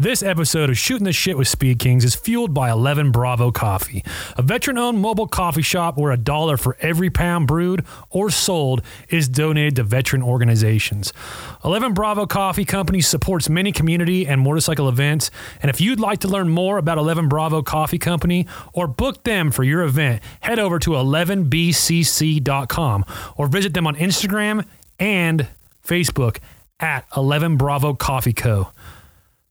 This episode of Shooting the Shit with Speed Kings is fueled by 11 Bravo Coffee, a veteran owned mobile coffee shop where a dollar for every pound brewed or sold is donated to veteran organizations. 11 Bravo Coffee Company supports many community and motorcycle events, and if you'd like to learn more about 11 Bravo Coffee Company or book them for your event, head over to 11bcc.com or visit them on Instagram and Facebook at 11 Bravo Coffee Co.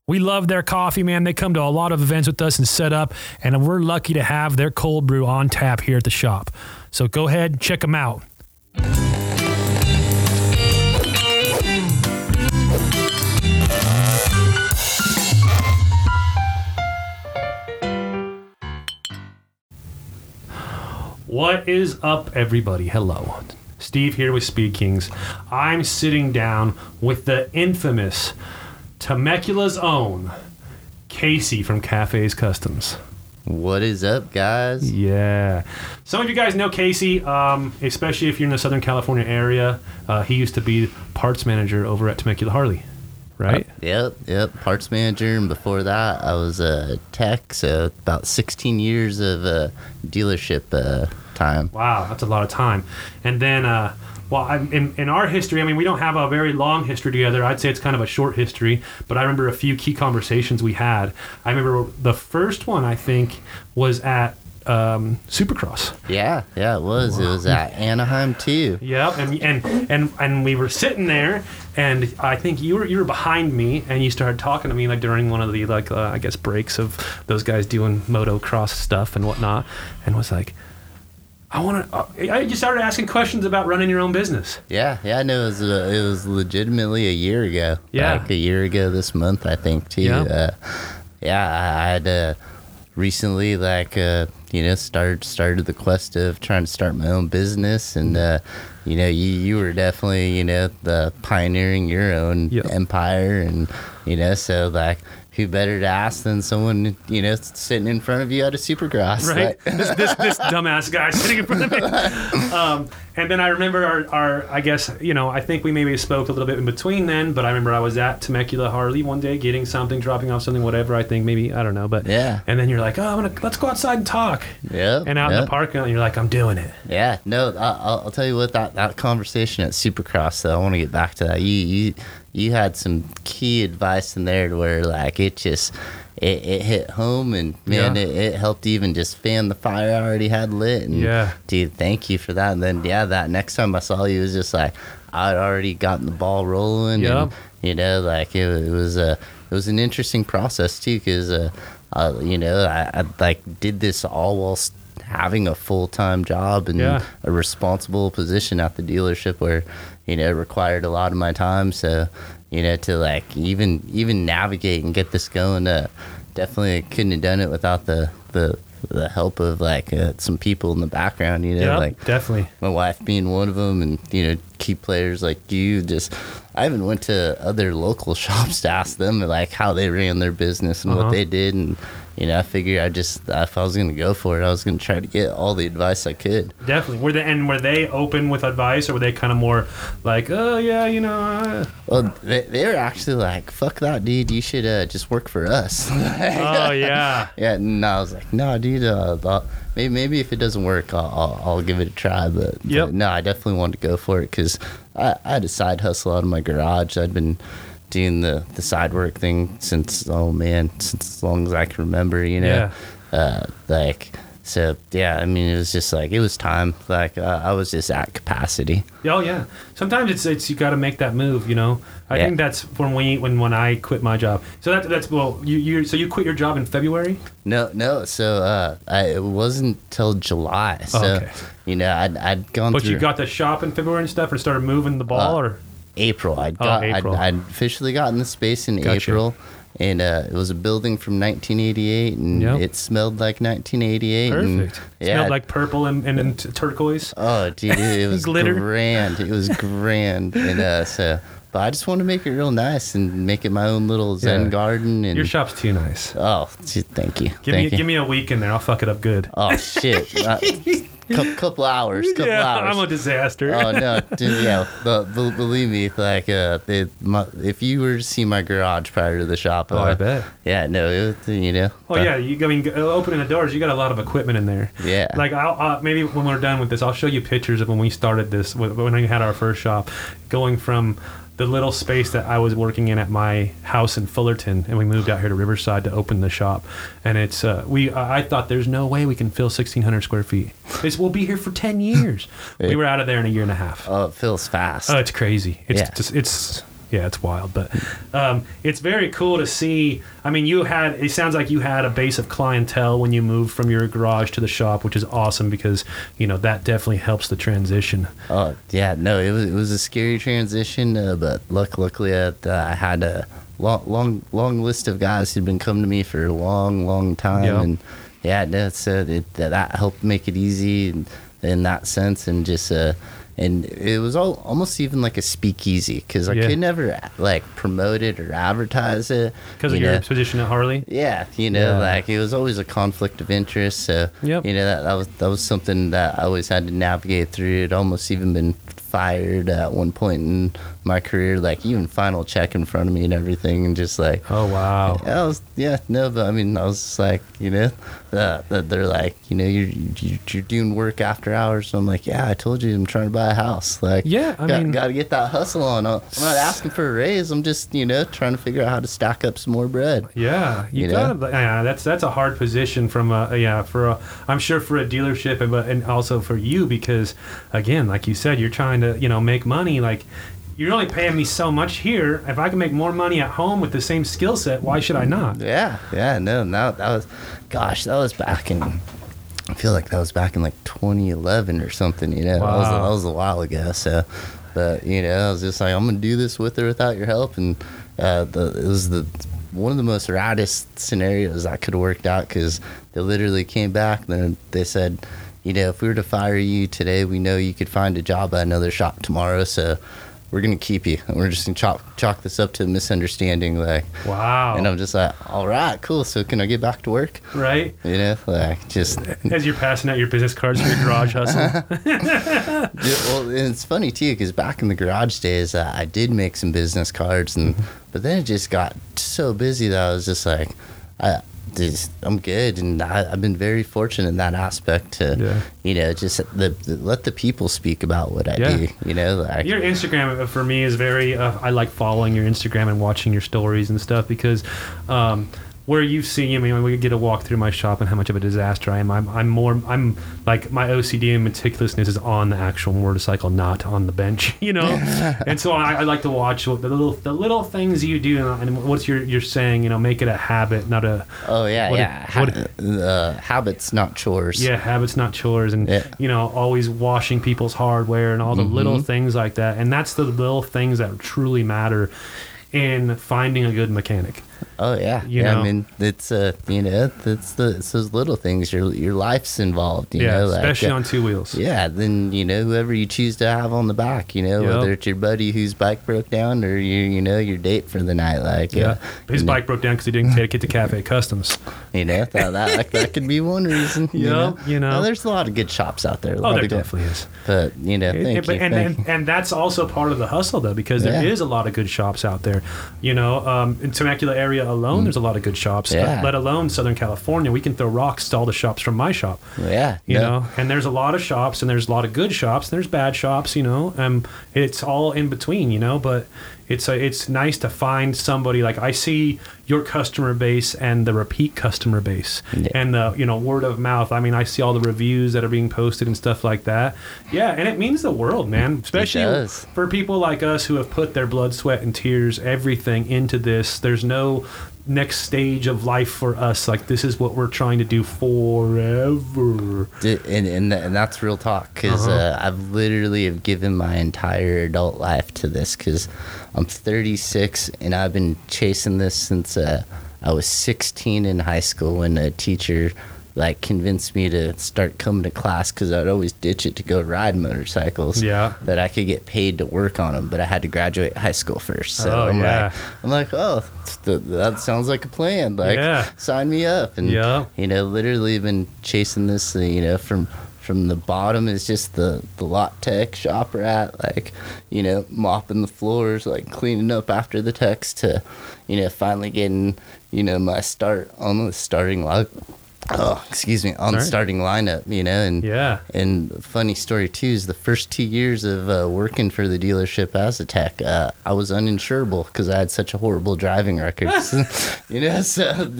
We love their coffee, man. They come to a lot of events with us and set up, and we're lucky to have their cold brew on tap here at the shop. So go ahead, check them out. What is up, everybody? Hello. Steve here with Speed Kings. I'm sitting down with the infamous Temecula's own Casey from Cafes Customs. What is up, guys? Yeah. Some of you guys know Casey, um, especially if you're in the Southern California area. Uh, he used to be parts manager over at Temecula Harley, right? Yep, yep. Parts manager, and before that, I was a tech. So about 16 years of uh, dealership uh, time. Wow, that's a lot of time. And then, uh, well, I, in, in our history, I mean, we don't have a very long history together. I'd say it's kind of a short history, but I remember a few key conversations we had. I remember the first one, I think, was at um, Supercross. Yeah, yeah, it was. It was at Anaheim too. Yep, and and and and we were sitting there, and I think you were you were behind me, and you started talking to me like during one of the like uh, I guess breaks of those guys doing motocross stuff and whatnot, and was like, I want to. Uh, I just started asking questions about running your own business. Yeah, yeah. No, it was uh, it was legitimately a year ago. Yeah. like a year ago this month, I think too. Yeah. Uh, yeah, I, I had uh, recently like uh, you know started started the quest of trying to start my own business, and uh, you know you you were definitely you know the pioneering your own Yep. empire, and you know so like. Who better to ask than someone you know sitting in front of you at a supercross? right? Like- this, this this dumbass guy sitting in front of me. Um, and then I remember our, our, I guess you know, I think we maybe spoke a little bit in between then, but I remember I was at Temecula Harley one day getting something, dropping off something, whatever. I think maybe I don't know, but Yeah. And then you're like, oh, I'm gonna let's go outside and talk. yeah And out in the parking lot, you're like, I'm doing it. Yeah, no, I, I'll, I'll tell you what that, that conversation at Supercross. Though I want to get back to that. You you you had some key advice in there to where like it just it, it hit home and man, Yeah. it, it helped even just fan the fire I already had lit. And Yeah. dude, thank you for that. And then yeah, that next time I saw you it was just like I'd already gotten the ball rolling. Yeah. And, you know, like it, it was a it was an interesting process too because uh, uh, you know I, I like did this all whilst having a full time job and Yeah. a responsible position at the dealership where you know it required a lot of my time. So you know to like even even navigate and get this going, uh, definitely couldn't have done it without the the the help of like uh, some people in the background. You know, Yeah, like definitely. my wife being one of them and you know key players like you just i even went to other local shops to ask them like how they ran their business and Uh-huh. what they did and you know i figured i just if i was going to go for it i was going to try to get all the advice i could Definitely. Were they and were they open with advice, or were they kind of more like, oh yeah, you know? Well they, they were actually like fuck that dude you should uh, just work for us oh yeah. yeah and i was like no dude uh, maybe, maybe if it doesn't work I'll, I'll, I'll give it a try but, Yep. but no i definitely wanted to go for it because I, I had a side hustle out of my garage i'd been doing the, the side work thing since oh man since as long as i can remember you know yeah. uh, like so yeah i mean it was just like it was time like uh, i was just at capacity Oh yeah. Sometimes it's it's you got to make that move. You know. I Yeah. think that's when we when when I quit my job. So that that's well you you so you quit your job in February. No, no. So uh, I, it wasn't till July. So Oh, okay. you know, I'd, I'd gone But through you got the shop in February and stuff, or started moving the ball, Uh, or April. I'd Oh, got, April. I'd, I'd officially gotten the space in Gotcha. April, and uh, it was a building from 1988, and Yep. it smelled like 1988. and, perfect. yeah. Smelled like purple and, and, and turquoise. oh, dude, it, was grand. It was grand, and uh, so. But I just want to make it real nice and make it my own little Zen Yeah. garden. And Your shop's too nice. oh, gee, thank you. Give thank me you. give me a week in there. I'll fuck it up good. Oh shit! Uh, couple, couple hours, couple yeah, hours. I'm a disaster. oh no, dude, yeah. But, but believe me, like uh, they, my, if you were to see my garage prior to the shop, Oh, uh, I bet. Yeah, no, it, was, you know. Oh yeah, you. I mean, g- opening the doors, you got a lot of equipment in there. Yeah. Like I'll uh, maybe when we're done with this, I'll show you pictures of when we started this, wh- when we had our first shop, going from the little space that I was working in at my house in Fullerton, and we moved out here to Riverside to open the shop. And it's uh, we. I thought there's no way we can fill 1,600 square feet. It's, we'll be here for 10 years. we were out of there in a year and a half. Oh, it feels fast. Oh, it's crazy. It's Yeah. just it's yeah, it's wild, but um, it's very cool to see. I mean, you had it sounds like you had a base of clientele when you moved from your garage to the shop, which is awesome because you know that definitely helps the transition. Oh yeah, no, it was it was a scary transition, uh, but luck, luckily uh, I had a long long long list of guys who'd been coming to me for a long long time, Yeah. and yeah, that's uh, it, that, that helped make it easy in, in that sense, and just uh, and it was all almost even like a speakeasy because I Yeah. could never like promote it or advertise it Because of you your know. position at Harley. Yeah, you know, Yeah. like it was always a conflict of interest. So Yep. you know that, that was that was something that I always had to navigate through. It almost even been fired at one point in my career, like even final check in front of me and everything, and just like. Oh wow. I was, yeah, no, but I mean, I was just like, you know, uh, they're like, you know, you're you're doing work after hours. So I'm like, yeah, I told you, I'm trying to buy a house. Like, Yeah, I got, mean- got to get that hustle on. I'm not asking for a raise. I'm just, you know, trying to figure out how to stack up some more bread. Yeah, you, You gotta. Yeah, that's that's a hard position from a yeah for a. I'm sure for a dealership and but and also for you because again, like you said, you're trying to you know make money. Like you're only paying me so much here. If I can make more money at home with the same skill set, why should I not? Yeah, yeah, no, no, that was, gosh, that was back in, I feel like that was back in like 2011 or something, you know, that, was, that was a while ago. So, but, you know, I was just like, I'm going to do this with or without your help. And uh, the, it was the, one of the most raddest scenarios that could have worked out because they literally came back and then they said, you know, if we were to fire you today, we know you could find a job at another shop tomorrow. So, we're gonna keep you, and we're just gonna chalk chalk this up to a misunderstanding. Like, Wow. and I'm just like, all right, cool. So can I get back to work? right. You know, like just As you're passing out your business cards for your garage hustle. Yeah, well, and it's funny too because back in the garage days, uh, I did make some business cards, and but then it just got so busy that I was just like, I just I'm good, and I, I've been very fortunate in that aspect to, Yeah. you know, just the, the let the people speak about what I Yeah. do. You know, like Your Instagram uh, for me is very. Uh, I like following your Instagram and watching your stories and stuff because um, where you've seen. I mean, we get a walk through my shop and how much of a disaster I am. I'm, I'm more. I'm like my OCD and meticulousness is on the actual motorcycle, not on the bench. You know, and so I, I like to watch the little the little things you do and what's your you're saying. You know, make it a habit, not a oh yeah, yeah, what ha- uh, habits not chores. yeah, habits not chores, and Yeah. you know, always washing people's hardware and all the little Mm-hmm. things like that. And that's the little things that truly matter in finding a good mechanic. Oh yeah, You yeah. know? I mean, it's uh, you know, it's the it's those little things. Your your life's involved. You yeah, know, like, especially uh, on two wheels. Yeah, then you know whoever you choose to have on the back, you know, Yep. whether it's your buddy whose bike broke down or you you know your date for the night, like Yeah, uh, his you know, bike broke down because he didn't take it to Cafe Customs. you know that that, that could be one reason. you know, you know. Now, there's a lot of good shops out there. Oh, there of good- definitely is. But you know, thank it- but- you. and, thank and, and that's also part of the hustle though because there Yeah. is a lot of good shops out there you know um, in temecula area alone there's a lot of good shops Mm. Yeah. let alone southern california we can throw rocks to all the shops from my shop yeah, you no, know and there's a lot of shops and there's a lot of good shops and there's bad shops you know um it's all in between you know but it's a, it's nice to find somebody like I see your customer base and the repeat customer base Yeah. and the you know word of mouth. I mean, I see all the reviews that are being posted and stuff like that. Yeah, and it means the world, man. Especially for people like us who have put their blood, sweat, and tears, everything into this. There's no next stage of life for us. Like this is what we're trying to do forever. And and, and that's real talk because Uh-huh. uh, I've literally have given my entire adult life to this because I'm 36 and I've been chasing this since uh, I was 16 in high school when a teacher like convinced me to start coming to class because I'd always ditch it to go ride motorcycles. Yeah. that I could get paid to work on them, but I had to graduate high school first. So Oh, I'm yeah. like, I'm like, oh, th- that sounds like a plan. Like, Yeah. sign me up. And Yeah. you know, literally been chasing this, uh, you know, from from the bottom is just the the lot tech shop rat, like you know mopping the floors, like cleaning up after the techs, to you know finally getting you know my start on the starting line. Oh, excuse me, on the Sorry. starting lineup, you know, and Yeah. and funny story too is the first two years of uh, working for the dealership as a tech, uh, I was uninsurable because I had such a horrible driving record. you know, so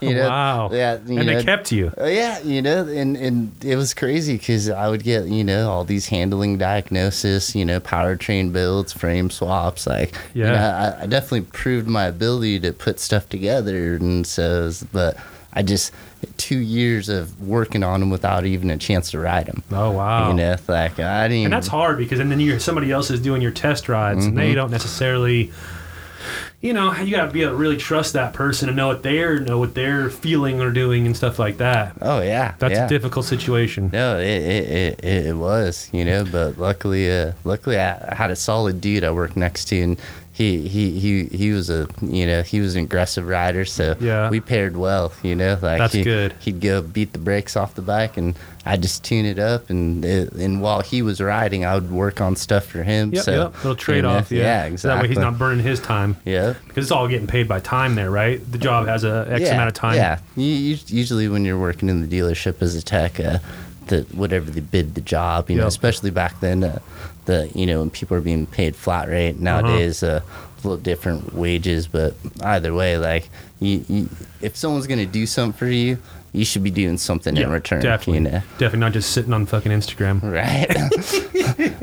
you know, wow. yeah, you and know, they kept you. uh, yeah, you know, and, and it was crazy because I would get, you know, all these handling diagnosis, you know, powertrain builds, frame swaps. Like, you Yeah. know, I, I definitely proved my ability to put stuff together. And so, but I just, two years of working on them without even a chance to ride them. Oh wow. You know, like, I didn't and that's hard because and then you somebody else is doing your test rides and Mm-hmm. they don't necessarily you know you got to be able to really trust that person and know what they're know what they're feeling or doing and stuff like that oh, yeah. that's yeah. a difficult situation No, it it, it, it was, you know, but luckily, uh, luckily I I had a solid dude I worked next to, and he he he he was a you know he was an aggressive rider, so Yeah. we paired well, you know. Like That's he, good. He'd go beat the brakes off the bike, and I just tune it up, and it, and while he was riding, I would work on stuff for him. yep so, yep little trade you know, off yeah. yeah, so exactly. that way he's not burning his time Yeah. because it's all getting paid by time there right the job has a x yeah, amount of time Yeah, you, you, usually when you're working in the dealership as a tech, uh, the whatever they bid the job, you know, especially back then, uh, the you know when people are being paid flat rate. Uh-huh. Nowadays, uh, a little different wages, but either way, like you, you, if someone's gonna do something for you, you should be doing something in return. definitely You know, definitely not just sitting on fucking instagram right?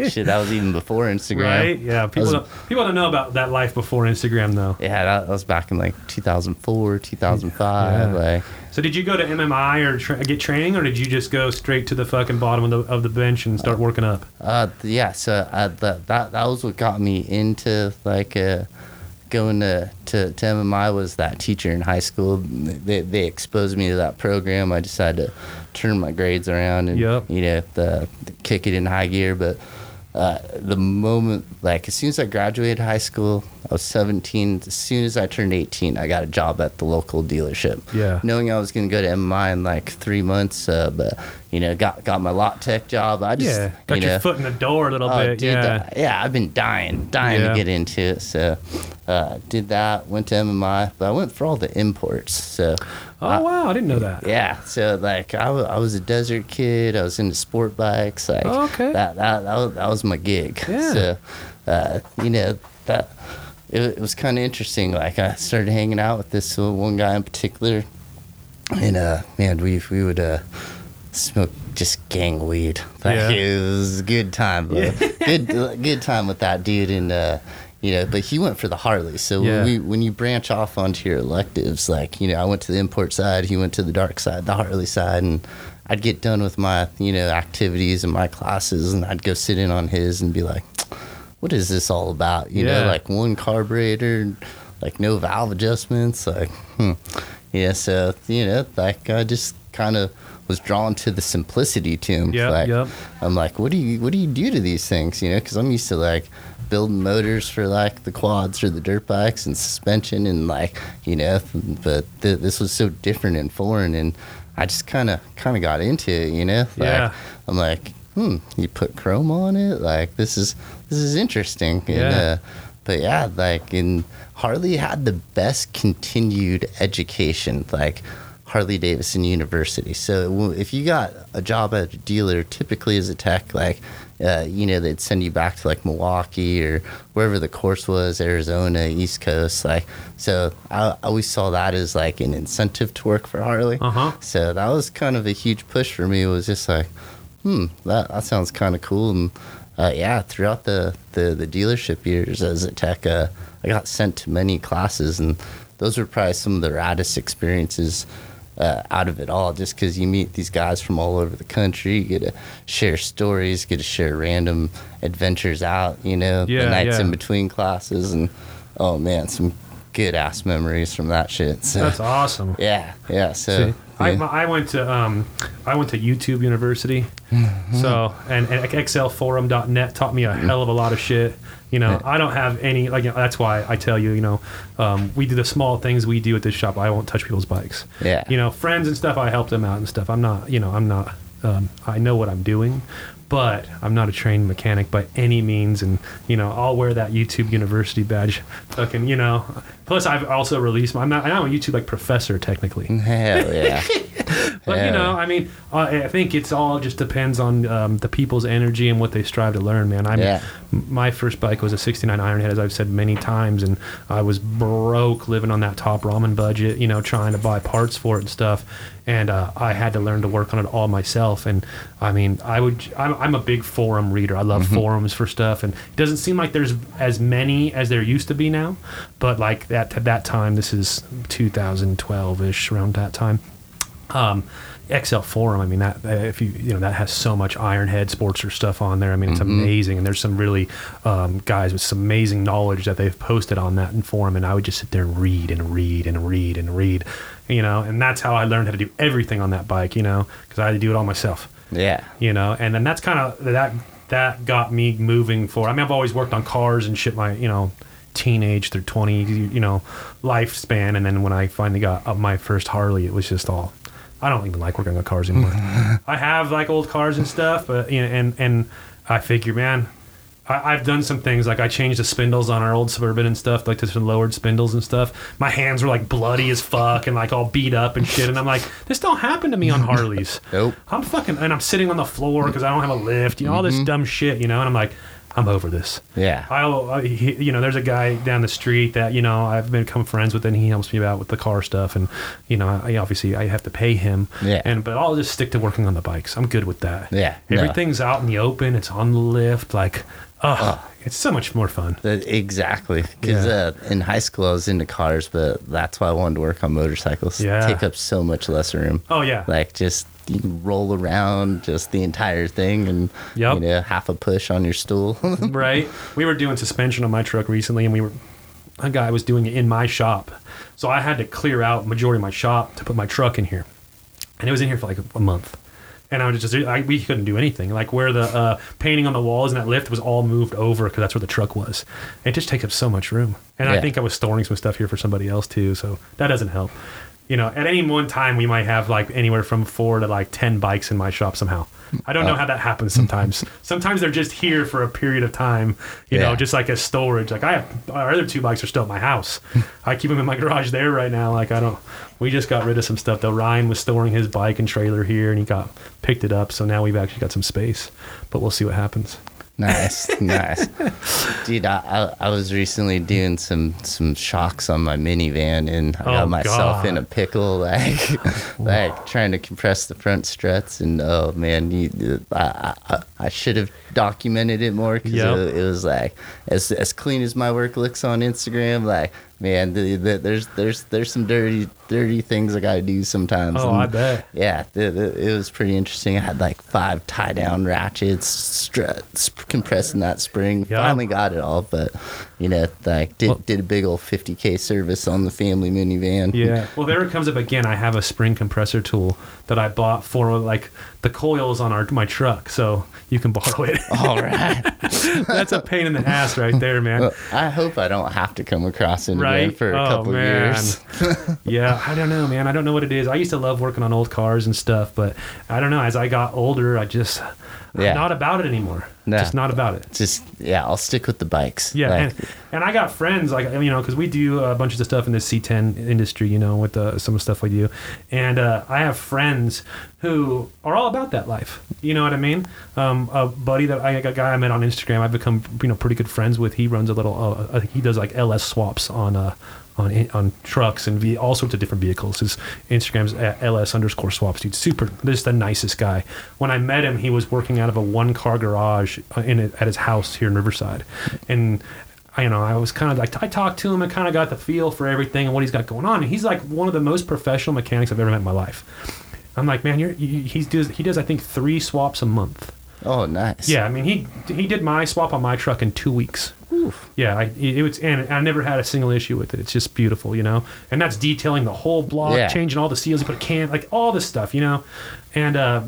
Shit, that was even before Instagram. right yeah people was- don't, people don't know about that life before instagram though Yeah, that, that was back in like 2004, 2005. Yeah. Like, So did you go to MMI or tra- get training, or did you just go straight to the fucking bottom of the of the bench and start working up? Uh, yeah. So uh, that that that was what got me into like uh, going to, to to MMI was that teacher in high school. They they exposed me to that program. I decided to turn my grades around and Yep. you know the, kick it in high gear. But uh, the moment like as soon as I graduated high school, I was 17. As soon as I turned 18, I got a job at the local dealership. Yeah. Knowing I was going to go to MI in like three months, uh, but you know got got my lot tech job. I just Yeah, got you your know, foot in the door a little Oh, bit. dude, yeah, that- yeah, I've been dying, dying Yeah. to get into it. So, uh, did that. Went to MMI, but I went for all the imports. So, oh wow, I didn't know that. yeah. So, like, I was a desert kid. I was into sport bikes. Like, Oh, okay. that that that was, that was my gig. Yeah. So, uh, you know that it, it was kind of interesting. Like, I started hanging out with this one guy in particular, and uh, man, we we would uh. Smoke just gang weed. Like, Yeah. It was a good time. bro. good good time with that dude and uh you know, but he went for the Harley. So Yeah. when we when you branch off onto your electives, like, you know, I went to the import side, he went to the dark side, the Harley side, and I'd get done with my, you know, activities and my classes and I'd go sit in on his and be like, What is this all about? You Yeah. know, like one carburetor, like no valve adjustments, like hmm. Yeah, so you know, like I just kind of was drawn to the simplicity to. Yep, like, yep. I'm like, what do you what do you do to these things? You know, because I'm used to like building motors for like the quads or the dirt bikes and suspension and like you know, but th- this was so different and foreign, and I just kind of kind of got into it. You know, like, Yeah. I'm like, hmm, you put chrome on it, like this is this is interesting. And, Yeah. uh, but yeah, like in Harley had the best continued education, like Harley Davidson University. So if you got a job at a dealer, typically as a tech, like uh, you know, they'd send you back to like Milwaukee or wherever the course was, Arizona, East Coast. Like, so I, always saw that as like an incentive to work for Harley. Uh-huh. So that was kind of a huge push for me. It was just like, hmm, that, that sounds kind of cool. And uh, yeah, throughout the, the, the dealership years as a tech, uh, I got sent to many classes, and those were probably some of the raddest experiences uh, out of it all. Just because you meet these guys from all over the country, you get to share stories, get to share random adventures out. You know, Yeah, the nights yeah. in between classes, and oh man, some good ass memories from that shit. So That's awesome. yeah, yeah. So See, I, yeah. I went to um, I went to YouTube University, Mm-hmm. so and, and XLForum.net taught me a hell of a lot of shit. You know, I don't have any like you know, that's why I tell you, you know, um, we do the small things we do at this shop. I won't touch people's bikes. Yeah. You know, friends and stuff. I help them out and stuff. I'm not, you know, I'm not. Um, I know what I'm doing, but I'm not a trained mechanic by any means. And you know, I'll wear that YouTube University badge, fucking, you know. Plus, I've also released. My, I'm not. I'm a YouTube like professor technically. Hell yeah. But you know, I mean, I think it's all just depends on um, the people's energy and what they strive to learn, man. I'm Yeah. my first bike was a 69 Ironhead, as I've said many times, and I was broke living on that top ramen budget, you know, trying to buy parts for it and stuff. And uh, I had to learn to work on it all myself. And I mean, I would, I'm, I'm a big forum reader. I love forums for stuff, and it doesn't seem like there's as many as there used to be now. But like that at that time, this is 2012 ish, around that time um, XL Forum. I mean, that uh, if you you know that has so much Ironhead Sportster stuff on there. I mean, it's amazing, and there's some really um, guys with some amazing knowledge that they've posted on that in forum. And I would just sit there and read and read and read and read, you know. And that's how I learned how to do everything on that bike, you know, because I had to do it all myself Yeah. you know and then that's kind of that that got me moving forward i mean i've always worked on cars and shit my you know teenage through 20 you know lifespan and then when i finally got up my first harley it was just all i don't even like working on cars anymore i have like old cars and stuff but you know and and i figure man I, I've done some things like I changed the spindles on our old suburban and stuff, like to some lowered spindles and stuff. My hands were like bloody as fuck and like all beat up and shit. And I'm like, this don't happen to me on Harleys. Nope. I'm fucking, and I'm sitting on the floor because I don't have a lift, you know, all this mm-hmm. dumb shit, you know, and I'm like, I'm over this. Yeah. I'll, I, he, you know, there's a guy down the street that you know I've become friends with, and he helps me out with the car stuff, and you know, I obviously I have to pay him, Yeah. and but I'll just stick to working on the bikes. I'm good with that. Yeah, no. everything's out in the open. It's on the lift, like, oh, it's so much more fun. That- exactly. Because Yeah. uh, in high school, I was into cars, but that's why I wanted to work on motorcycles. Yeah. Take up so much less room. Oh yeah, Like, just you can roll around just the entire thing and, Yep. you know, half a push on your stool. right? We were doing suspension on my truck recently, and we were a guy was doing it in my shop, so I had to clear out majority of my shop to put my truck in here, and it was in here for like a month. And I was just, I, we couldn't do anything. Like where the uh, painting on the walls and that lift was all moved over because that's where the truck was. It just takes up so much room. And I think I was storing some stuff here for somebody else too, so that doesn't help. You know, at any one time we might have like anywhere from four to like ten bikes in my shop somehow. I don't know uh. how that happens sometimes. sometimes they're just here for a period of time, you know, just like as storage. Like I have our other two bikes are still at my house. I keep them in my garage there right now. Like I don't. We just got rid of some stuff though. Ryan was storing his bike and trailer here, and he got picked it up. So now we've actually got some space. But we'll see what happens. Nice, nice, dude. I, I I was recently doing some some shocks on my minivan, and I Oh, got myself God. in a pickle, like like trying to compress the front struts, and oh man, you, I I, I should have documented it more because Yep. it, it was like as as clean as my work looks on Instagram, like. Man, the, the, there's there's there's some dirty dirty things I gotta do sometimes. Oh, and- I bet. yeah, the, it was pretty interesting. I had like five tie down ratchets, struts, compressing that spring. Yeah. Finally got it all, but you know, like did Well- did a big old 50k service on the family minivan. Yeah. Well, there it comes up again. I have a spring compressor tool that I bought for like the coils on our my truck, so you can borrow it. All right. That's a pain in the ass right there, man. Well, I hope I don't have to come across it again Right? for a Oh, couple man. years. yeah, I don't know, man. I don't know what it is. I used to love working on old cars and stuff, but I don't know. As I got older, I just Yeah. I'm not about it anymore. No. Just not about it. Just yeah, I'll stick with the bikes. Yeah, Like, and, and I got friends like you know because we do a bunch of the stuff in the C10 industry, you know, with uh, some of the stuff we do, and uh, I have friends who are all about that life. You know what I mean? Um, a buddy that I a guy I met on Instagram, I've become you know pretty good friends with. He runs a little, uh, uh, he does like LS swaps on. Uh, on, on trucks and all sorts of different vehicles. His Instagram's at ls underscore swaps. Dude, super, just the nicest guy. When I met him, he was working out of a one car garage uh, in it, at his house here in Riverside, and I, you know, I was kind of like I talked to him and kind of got the feel for everything and what he's got going on. And he's like one of the most professional mechanics I've ever met in my life. I'm like, man, you're, you, he does he does I think three swaps a month. Oh, nice. Yeah, I mean he he did my swap on my truck in two weeks. Yeah, I, it, it was, and I never had a single issue with it. It's just beautiful, you know. And that's detailing the whole block, Yeah. changing all the seals, you put a can, like all this stuff, you know. And uh,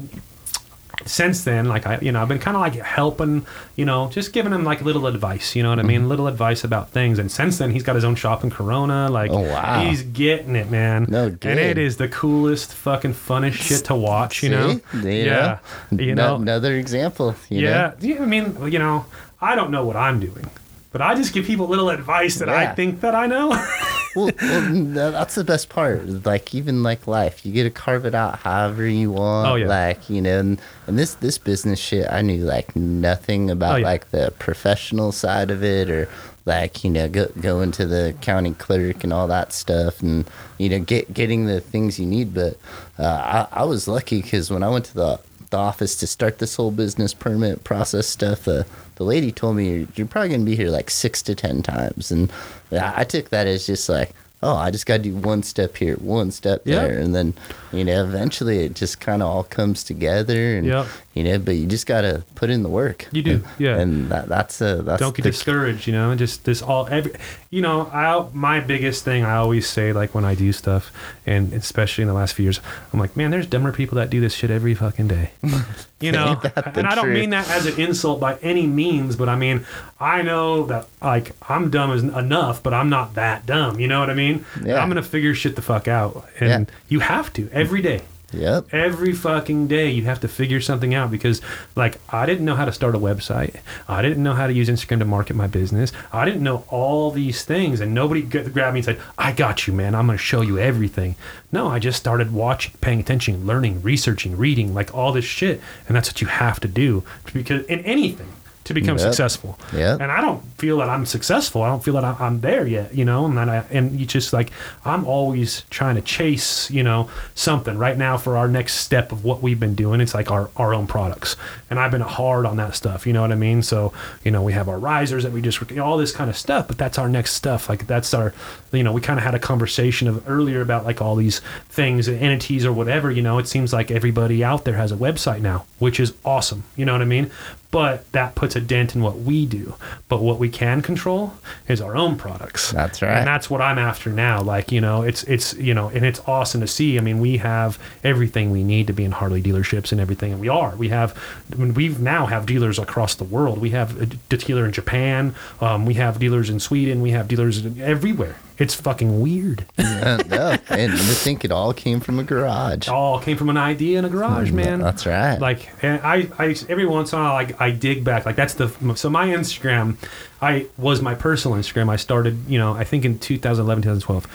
since then, like I, you know, I've been kind of like helping, you know, just giving him like little advice, you know what I mean? Mm-hmm. Little advice about things. And since then, he's got his own shop in Corona. Like, Oh, wow. he's getting it, man. No, and it is the coolest, fucking funnest shit to watch, you know? See? Yeah. You No- know, another example. You yeah. know? yeah. I mean, you know, I don't know what I'm doing, but I just give people little advice that I think that I know. well, well, that's the best part. Like even like life, you get to carve it out however you want. Oh, yeah. Like you know, and, and this this business shit, I knew like nothing about Oh, yeah. like the professional side of it or like you know go going to the county clerk and all that stuff and you know get getting the things you need. But uh, I, I was lucky because when I went to the the office to start this whole business permit process stuff, the the lady told me you're, probably gonna be here like six to ten times, and I I took that as just like, oh, I just got to do one step here, one step there, and then you know eventually it just kind of all comes together, and Yep. you know, but you just gotta put in the work. You do, yeah. and that, that's a that's don't get discouraged you know just this all every you know i my biggest thing i always say like when i do stuff and especially in the last few years i'm like man there's dumber people that do this shit every fucking day you know and i don't mean that as an insult by any means but i mean i know that like i'm dumb as enough but i'm not that dumb you know what i mean Yeah. i'm gonna figure shit the fuck out and Yeah. you have to every day. Yep. every fucking day you have to figure something out because like i didn't know how to start a website. I didn't know how to use instagram to market my business. I didn't know all these things and nobody grabbed me and said i got you man. I'm going to show you everything. No i just started watching paying attention learning researching reading like all this shit. And that's what you have to do because in anything to become Yep. successful. Yeah. and i don't feel that i'm successful. I don't feel that i'm there yet you know and that I, and you just like i'm always trying to chase you know something. Right now for our next step of what we've been doing it's like our, our own products. And i've been hard on that stuff you know what i mean? So you know we have our risers that we just you know, all this kind of stuff but that's our next stuff. Like that's our you know we kind of had a conversation of earlier about like all these things and entities or whatever you know? It seems like everybody out there has a website now which is awesome you know what i mean? But that puts a dent in what we do. But what we can control is our own products. That's right. and that's what i'm after now like you know it's it's you know and it's awesome to see. I mean we have everything we need to be in harley dealerships and everything and we are. We have I mean, we now have dealers across the world. We have a dealer in japan um, we have dealers in sweden we have dealers everywhere it's fucking weird. Yeah, no, and to think it all came from a garage. it all came from an idea in a garage man. That's right. like and I, I every once in a while like I dig back. Like that's the so my Instagram I was my personal Instagram. I started you know I think in 2011 2012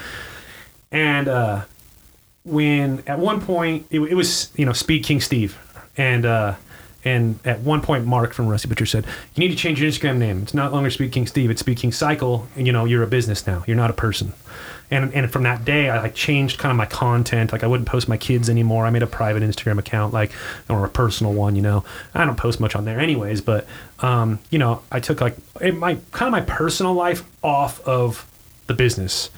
and uh when at one point it, it was you know Speed King Steve. And uh and at one point Mark from Rusty Butcher said you need to change your Instagram name. It's not longer Speed King Steve it's Speed King Cycle and you know you're a business now. You're not a person. And and from that day I like changed kind of my content. Like I wouldn't post my kids anymore. I made a private Instagram account like or a personal one you know. I don't post much on there anyways but um you know I took like it, my kind of my personal life off of the business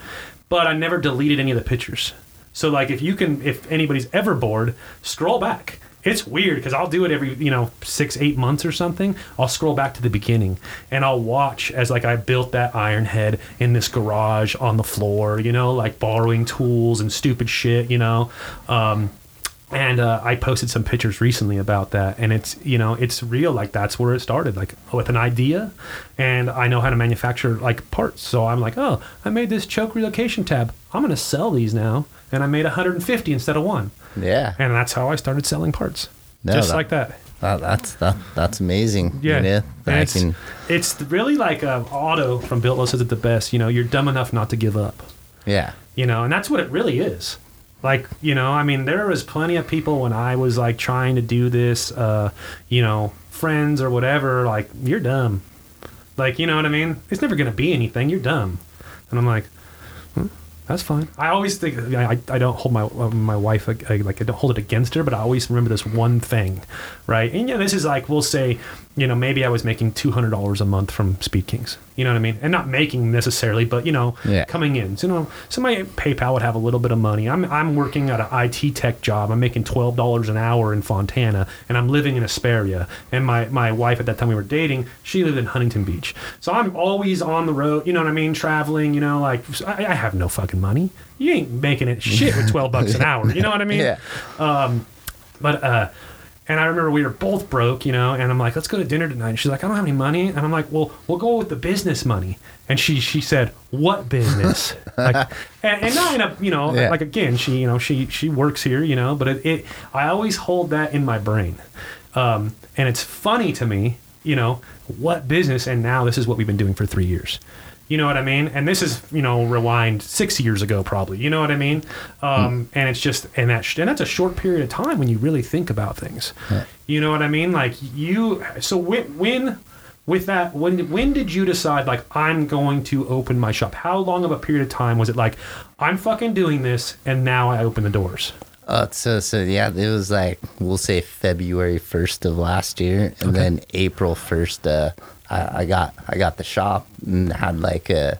but I never deleted any of the pictures. So like if you can if anybody's ever bored scroll back it's weird because I'll do it every you know six eight months or something. I'll scroll back to the beginning and I'll watch as like I built that Ironhead in this garage on the floor, you know, like borrowing tools and stupid shit, you know. Um, and uh, I posted some pictures recently about that, and it's you know it's real. Like that's where it started, like with an idea, and I know how to manufacture like parts. So I'm like, oh, I made this choke relocation tab. I'm gonna sell these now, and I made 150 instead of one, yeah. and that's how I started selling parts, No, just that- like that. That, that's that, that's amazing. Yeah, You know, And it's, can, it's really like uh, Otto from Built says it the best. You know, you're dumb enough not to give up. yeah. you know and that's what it really is like you know i mean there was plenty of people when i was like trying to do this uh you know friends or whatever like you're dumb like you know what i mean it's never gonna be anything you're dumb and i'm like "Hmm, that's fine. I always think i, I don't hold my uh, my wife like, I, like i don't hold it against her but i always remember this one thing right? And yeah this is like we'll say you know maybe i was making $200 a month from speed kings you know what i mean and not making necessarily but you know Yeah. coming in. So, you know, somebody at PayPal would have a little bit of money. I'm I'm working at an IT tech job. I'm making twelve dollars an hour in Fontana, and I'm living in Hesperia. And my my wife at that time we were dating, she lived in Huntington Beach. So I'm always on the road. You know what I mean? Traveling. You know, like I, I have no fucking money. You ain't making it shit with twelve bucks an hour. You know what I mean? Yeah. but uh And I remember we were both broke, you know, and I'm like, let's go to dinner tonight. And she's like, I don't have any money. And I'm like, well, we'll go with the business money. And she she said, what business? like, and, and not in a, you know, Yeah. like again, she, you know, she she works here, you know, but it, it I always hold that in my brain. Um, and it's funny to me, you know, what business? And now this is what we've been doing for three years. You know what I mean? And this is, you know, rewind six years ago, probably. You know what I mean? Um, And it's just, and that, and that's a short period of time when you really think about things. You know what I mean? Like you. So when, when, with that, when, when did you decide like I'm going to open my shop? How long of a period of time was it? Like I'm fucking doing this, and now I open the doors. Uh, so so yeah, it was like we'll say February first of last year, and then April first, uh, I, I got I got the shop and had like uh,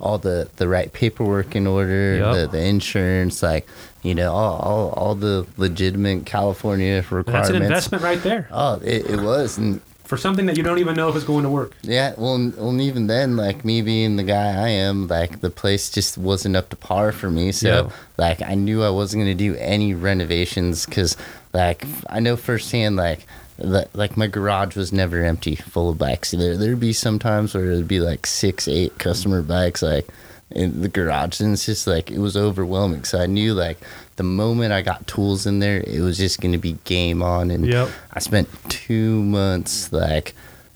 all the the right paperwork in order, Yep. the the insurance, like you know all all, all the legitimate California requirements. That's an investment right there Oh, it, it was, and for something that you don't even know if it's going to work. yeah, well, well, and even then, like me being the guy I am, like the place just wasn't up to par for me. So, Yeah. like, I knew I wasn't gonna do any renovations because, like, I know firsthand, like, like my garage was never empty, full of bikes. There, there'd be some times where it'd be like six, eight customer bikes, like in the garage, and it's just like it was overwhelming. So I knew, like, the moment I got tools in there, it was just gonna be game on. And Yep. I spent two months like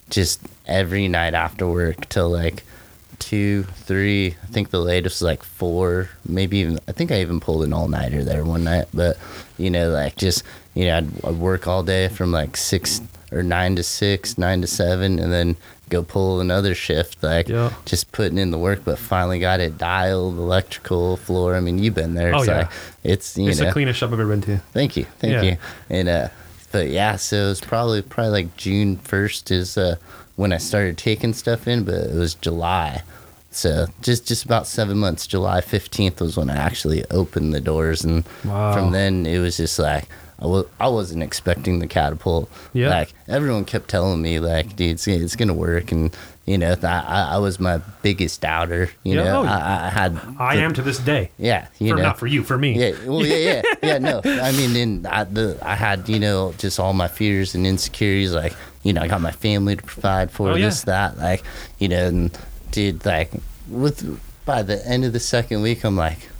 just every night after work till like two, three. I think the latest was like four, maybe even. I think I even pulled an all nighter there one night. But you know, like just you know, I'd, I'd work all day from like six or nine to six, nine to seven, and then go pull another shift. Like Yeah. just putting in the work, but finally got it dialed, electrical, floor. I mean, you've been there. Oh, it's yeah. it's you It's know the cleanest shop I've ever been to. Thank you, thank Yeah. you. And uh, but yeah, so it was probably probably like June first is uh when I started taking stuff in, but it was July. So just just about seven months. July fifteenth was when I actually opened the doors, and Wow. from then it was just like. I w- I wasn't expecting the catapult. Yeah. Like everyone kept telling me, like, dude, it's, it's gonna work, and you know, I, I, I was my biggest doubter. You Yeah, know, oh, I, I had. I am to this day. Yeah, you For, know, not for you, for me. yeah, well, yeah, yeah, yeah. No, I mean, and I, the I had you know just all my fears and insecurities. Like, you know, I got my family to provide for Oh, yeah. this, that. Like, you know, and dude, like, with by the end of the second week, I'm like,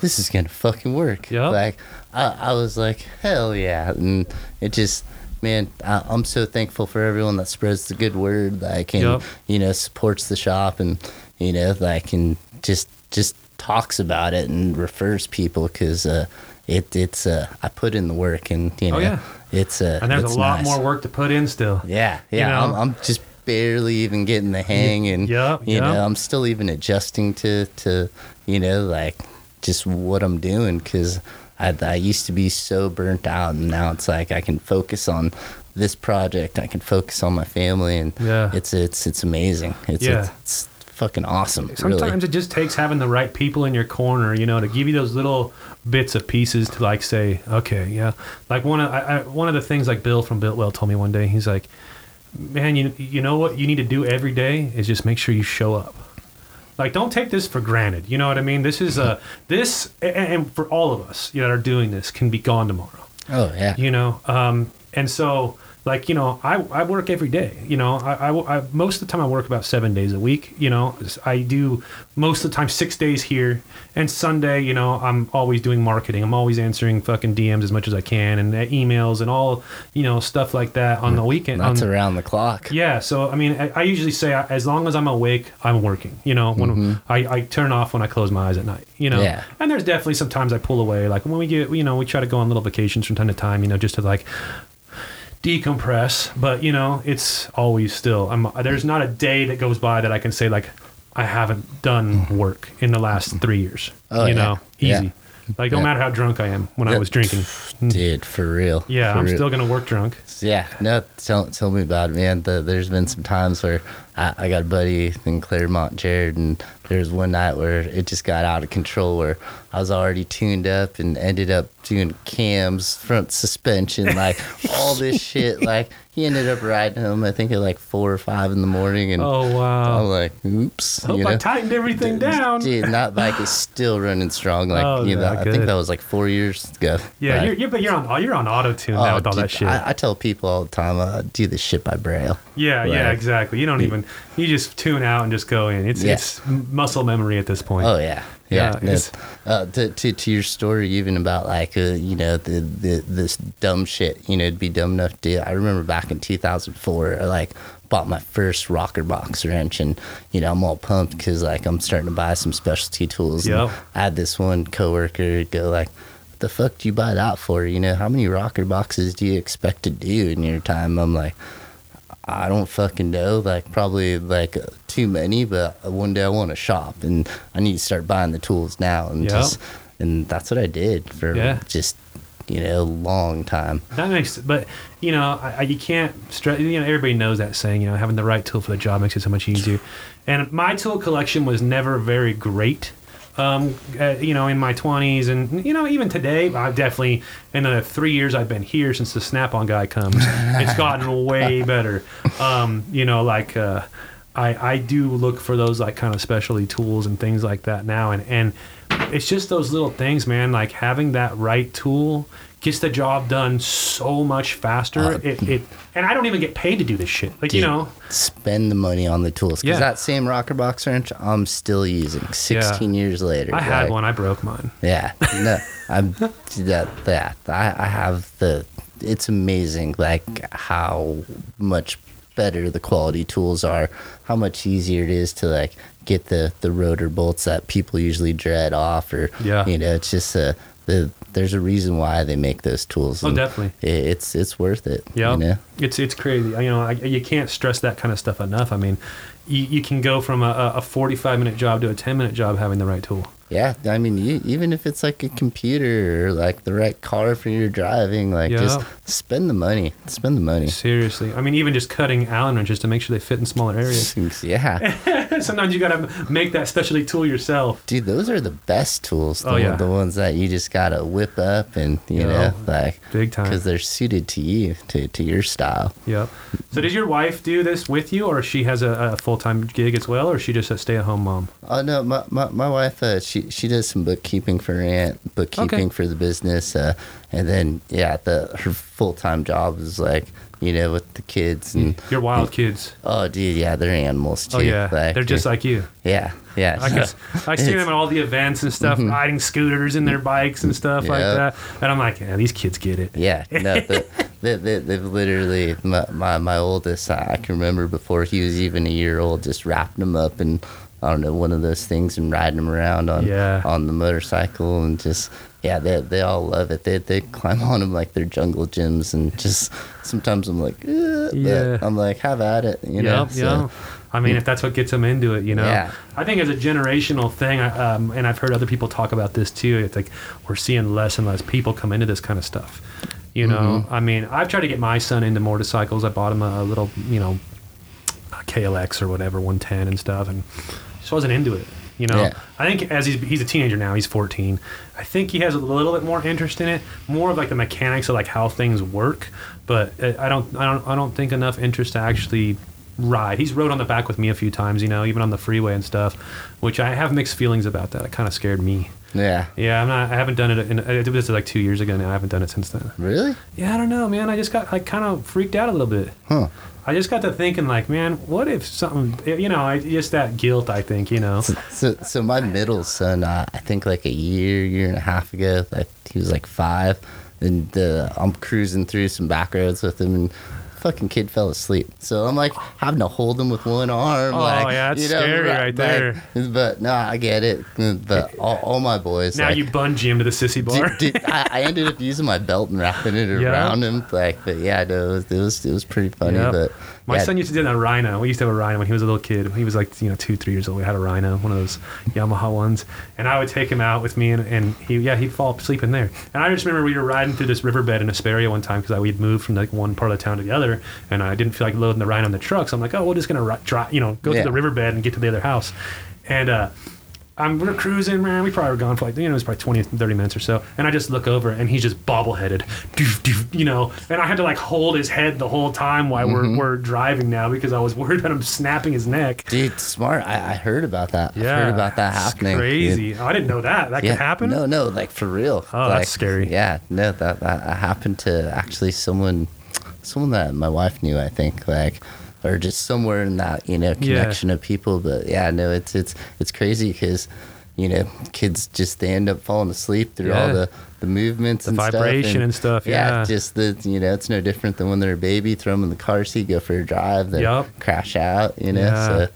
this is gonna fucking work. Yep. Like, I, I was like, hell yeah, and it just. Man, I, I'm so thankful for everyone that spreads the good word, like, and Yep. you know, supports the shop, and you know, like, and just just talks about it and refers people because uh, it it's uh, I put in the work, and you know, Oh, yeah. it's uh, And there's it's a lot nice. more work to put in still. Yeah, you yeah. know? I'm, I'm just barely even getting the hang, and Yeah, you yeah. know, I'm still even adjusting to to you know like just what I'm doing because I I used to be so burnt out, and now it's like I can focus on this project. I can focus on my family, and Yeah. it's it's it's amazing. It's Yeah. it's, fucking awesome. Sometimes really. it just takes having the right people in your corner, you know, to give you those little bits of pieces to like say, okay, yeah. Like one of I, I, one of the things like Bill from Built Well told me one day, he's like, man, you you know what you need to do every day is just make sure you show up. Like, don't take this for granted. You know what I mean? This is a this, and, and for all of us that are doing this, can be gone tomorrow Oh yeah. you know um, and so like you know I, I work every day you know I, I, I- most of the time i work about seven days a week you know i do most of the time six days here and sunday you know i'm always doing marketing i'm always answering fucking dms as much as i can and uh, emails and all you know stuff like that on the weekend That's on, around the clock. yeah, so I mean, I, I usually say uh, as long as I'm awake, I'm working. You know, when I, I turn off when I close my eyes at night. You know, Yeah. and there's definitely sometimes I pull away. Like when we get, you know, we try to go on little vacations from time to time. You know, just to like decompress. But you know, it's always still. I'm, there's not a day that goes by that I can say like I haven't done mm-hmm. work in the last mm-hmm. three years. Oh, you yeah. know, Yeah. Like no Yeah. matter how drunk I am when I was drinking. Dude, for real. Yeah, For I'm real. still gonna work drunk. Yeah, no, tell, tell me about it, man. The, there's been some times where I, I got a buddy in Claremont, Jared, and there was one night where it just got out of control where I was already tuned up and ended up doing cams, front suspension, like all this shit. Like, he ended up riding home. I think at like four or five in the morning, and Oh wow. I'm like, oops. Hope you I tightened everything down. Dude, that bike is still running strong. Like, Oh, you know, I think that was like four years ago. yeah, Like, you're, you're, but you're on you're on auto tune now oh, with all that shit. I, I tell people all the time, uh, do this shit by braille. yeah, yeah, exactly. You don't even you just tune out and just go in. It's Yeah. it's muscle memory at this point. Oh yeah, yeah. Yeah, no, uh, to, to to your story, even about like uh, you know the, the this dumb shit, you know, to be dumb enough to. I remember back in 2004, I like bought my first rocker box wrench, and you know I'm all pumped because like I'm starting to buy some specialty tools. Yep. I had this one coworker go like. What the fuck do you buy that for? You know, how many rocker boxes do you expect to do in your time? I'm like, I don't fucking know. Like probably like too many, but one day I want to shop and I need to start buying the tools now and Yep. just and that's what I did for Yeah. just you know a long time. That makes, but you know, I, you can't stress. You know, everybody knows that saying. You know, having the right tool for the job makes it so much easier. And my tool collection was never very great. Um, uh, you know, in my twenties, and you know, even today, I've definitely in the three years I've been here since the Snap-on guy comes, it's gotten way better. Um, you know, like. Uh, I, I do look for those like kind of specialty tools and things like that now and, and it's just those little things man like having that right tool gets the job done so much faster Uh, it, it and I don't even get paid to do this shit like you know spend the money on the tools because Yeah. that same rocker box wrench I'm still using 16 years later. I had Like, one I broke mine Yeah, no, I'm that that I, I have the. It's amazing, like how much better the quality tools are, how much easier it is to like get the the rotor bolts that people usually dread off, or Yeah. you know, it's just a the. There's a reason why they make those tools. Oh, definitely. it- it's it's worth it. Yeah, you know? it's it's crazy. You know, I, you can't stress that kind of stuff enough. I mean, you, you can go from a, a 45 minute job to a 10 minute job having the right tool. Yeah, I mean, you, even if it's like a computer or like the right car for your driving, like just spend the money. Spend the money. Seriously, I mean, even just cutting Allen wrenches to make sure they fit in smaller areas. Yeah. Sometimes you gotta make that specialty tool yourself. Dude, those are the best tools. The, Oh, yeah. the ones that you just gotta whip up and you Yeah. know, like Big time. because they're suited to you, to, to your style. Yep. So does your wife do this with you, or she has a, a full time gig as well, or is she just a stay at home mom? Oh no, my my, my wife, uh, she she she does some bookkeeping for her aunt, bookkeeping Okay. for the business, uh, and then yeah, the her full time job is like you know with the kids and Your wild kids. oh dude, yeah, they're animals too. Oh yeah, Like, they're just like you. yeah, yeah. I can, I see them at all the events and stuff, riding scooters and their bikes and stuff like Mm-hmm. That, and I'm like, yeah, these kids get it. Yeah, no, the, they, they, they've literally my, my my oldest. I can remember before he was even a year old, just wrapping him up in I don't know one of those things and riding them around on Yeah. on the motorcycle and just yeah, they they all love it. They they climb on them like they're jungle gyms and just sometimes I'm like, but Yeah. I'm like, have at it, you know. Yep, yeah. I mean, if that's what gets them into it, you know. Yeah. I think as a generational thing, um, and I've heard other people talk about this too. It's like we're seeing less and less people come into this kind of stuff. You know, Mm-hmm. I mean, I've tried to get my son into motorcycles. I bought him a, little, you know, KLX or whatever, 110 and stuff, and just wasn't into it. You know, Yeah. I think as he's he's a teenager now, he's 14. I think he has a little bit more interest in it, more of like the mechanics of like how things work. But uh, I don't I don't I don't think enough interest to actually ride. He's rode on the back with me a few times, you know, even on the freeway and stuff, which I have mixed feelings about that. It kind of scared me. Yeah. Yeah. I'm not. I haven't done it. In, I did this like two years ago now. I haven't done it since then. Really? Yeah, I don't know, man. I just got like kind of freaked out a little bit. Huh. I just got to thinking, like, man, what if something, you know, I, just that guilt. I think, you know. So, so, so my middle son, uh, I think like a year, year and a half ago, like he was like five, and uh, I'm cruising through some back roads with him, and fucking kid fell asleep. So I'm like having to hold him with one arm. Oh, like, yeah, that's scary right- right there. like, but no, I get it. But all, all my boys. Now like, you bungee him to the sissy bar. Dude, dude, I, I ended up using my belt and wrapping it Yeah. around him. Like, but yeah, no, it was it was, it was pretty funny. Yep. But My yeah, son used to do that rhino. We used to have a rhino when he was a little kid. He was like, you know, two, three years old. We had a rhino, one of those Yamaha ones. And I would take him out with me, and, and he, yeah, he'd fall asleep in there. And I just remember we were riding through this riverbed in Hesperia one time because we'd moved from like one part of the town to the other, and I didn't feel like loading the rhino in the truck. So I'm like, oh, we're just gonna ri- dri you know, go Yeah. to the riverbed and get to the other house. And uh, I'm we're cruising, man. We probably were gone for like you know it was probably 20, 30 minutes or so, and I just look over and he's just bobbleheaded, doof, doof, you know, and I had to like hold his head the whole time while Mm-hmm. we're we're driving now because I was worried about him snapping his neck. Dude, smart. I, I heard about that. Yeah, I've heard about that it's happening. Crazy. I didn't know that. That Yeah. could happen. No, no, like for real. Oh, like, that's scary. Yeah, no, that, that happened to actually someone, someone that my wife knew, I think, like, or just somewhere in that you know Yeah. connection of people. But yeah, no, it's it's it's crazy because you know kids just they end up falling asleep through all the the movements The and vibration stuff and stuff, yeah. just the you know it's no different than when they're a baby. Throw them in the car seat, go for a drive, they Yup. crash out. You know, Yeah. so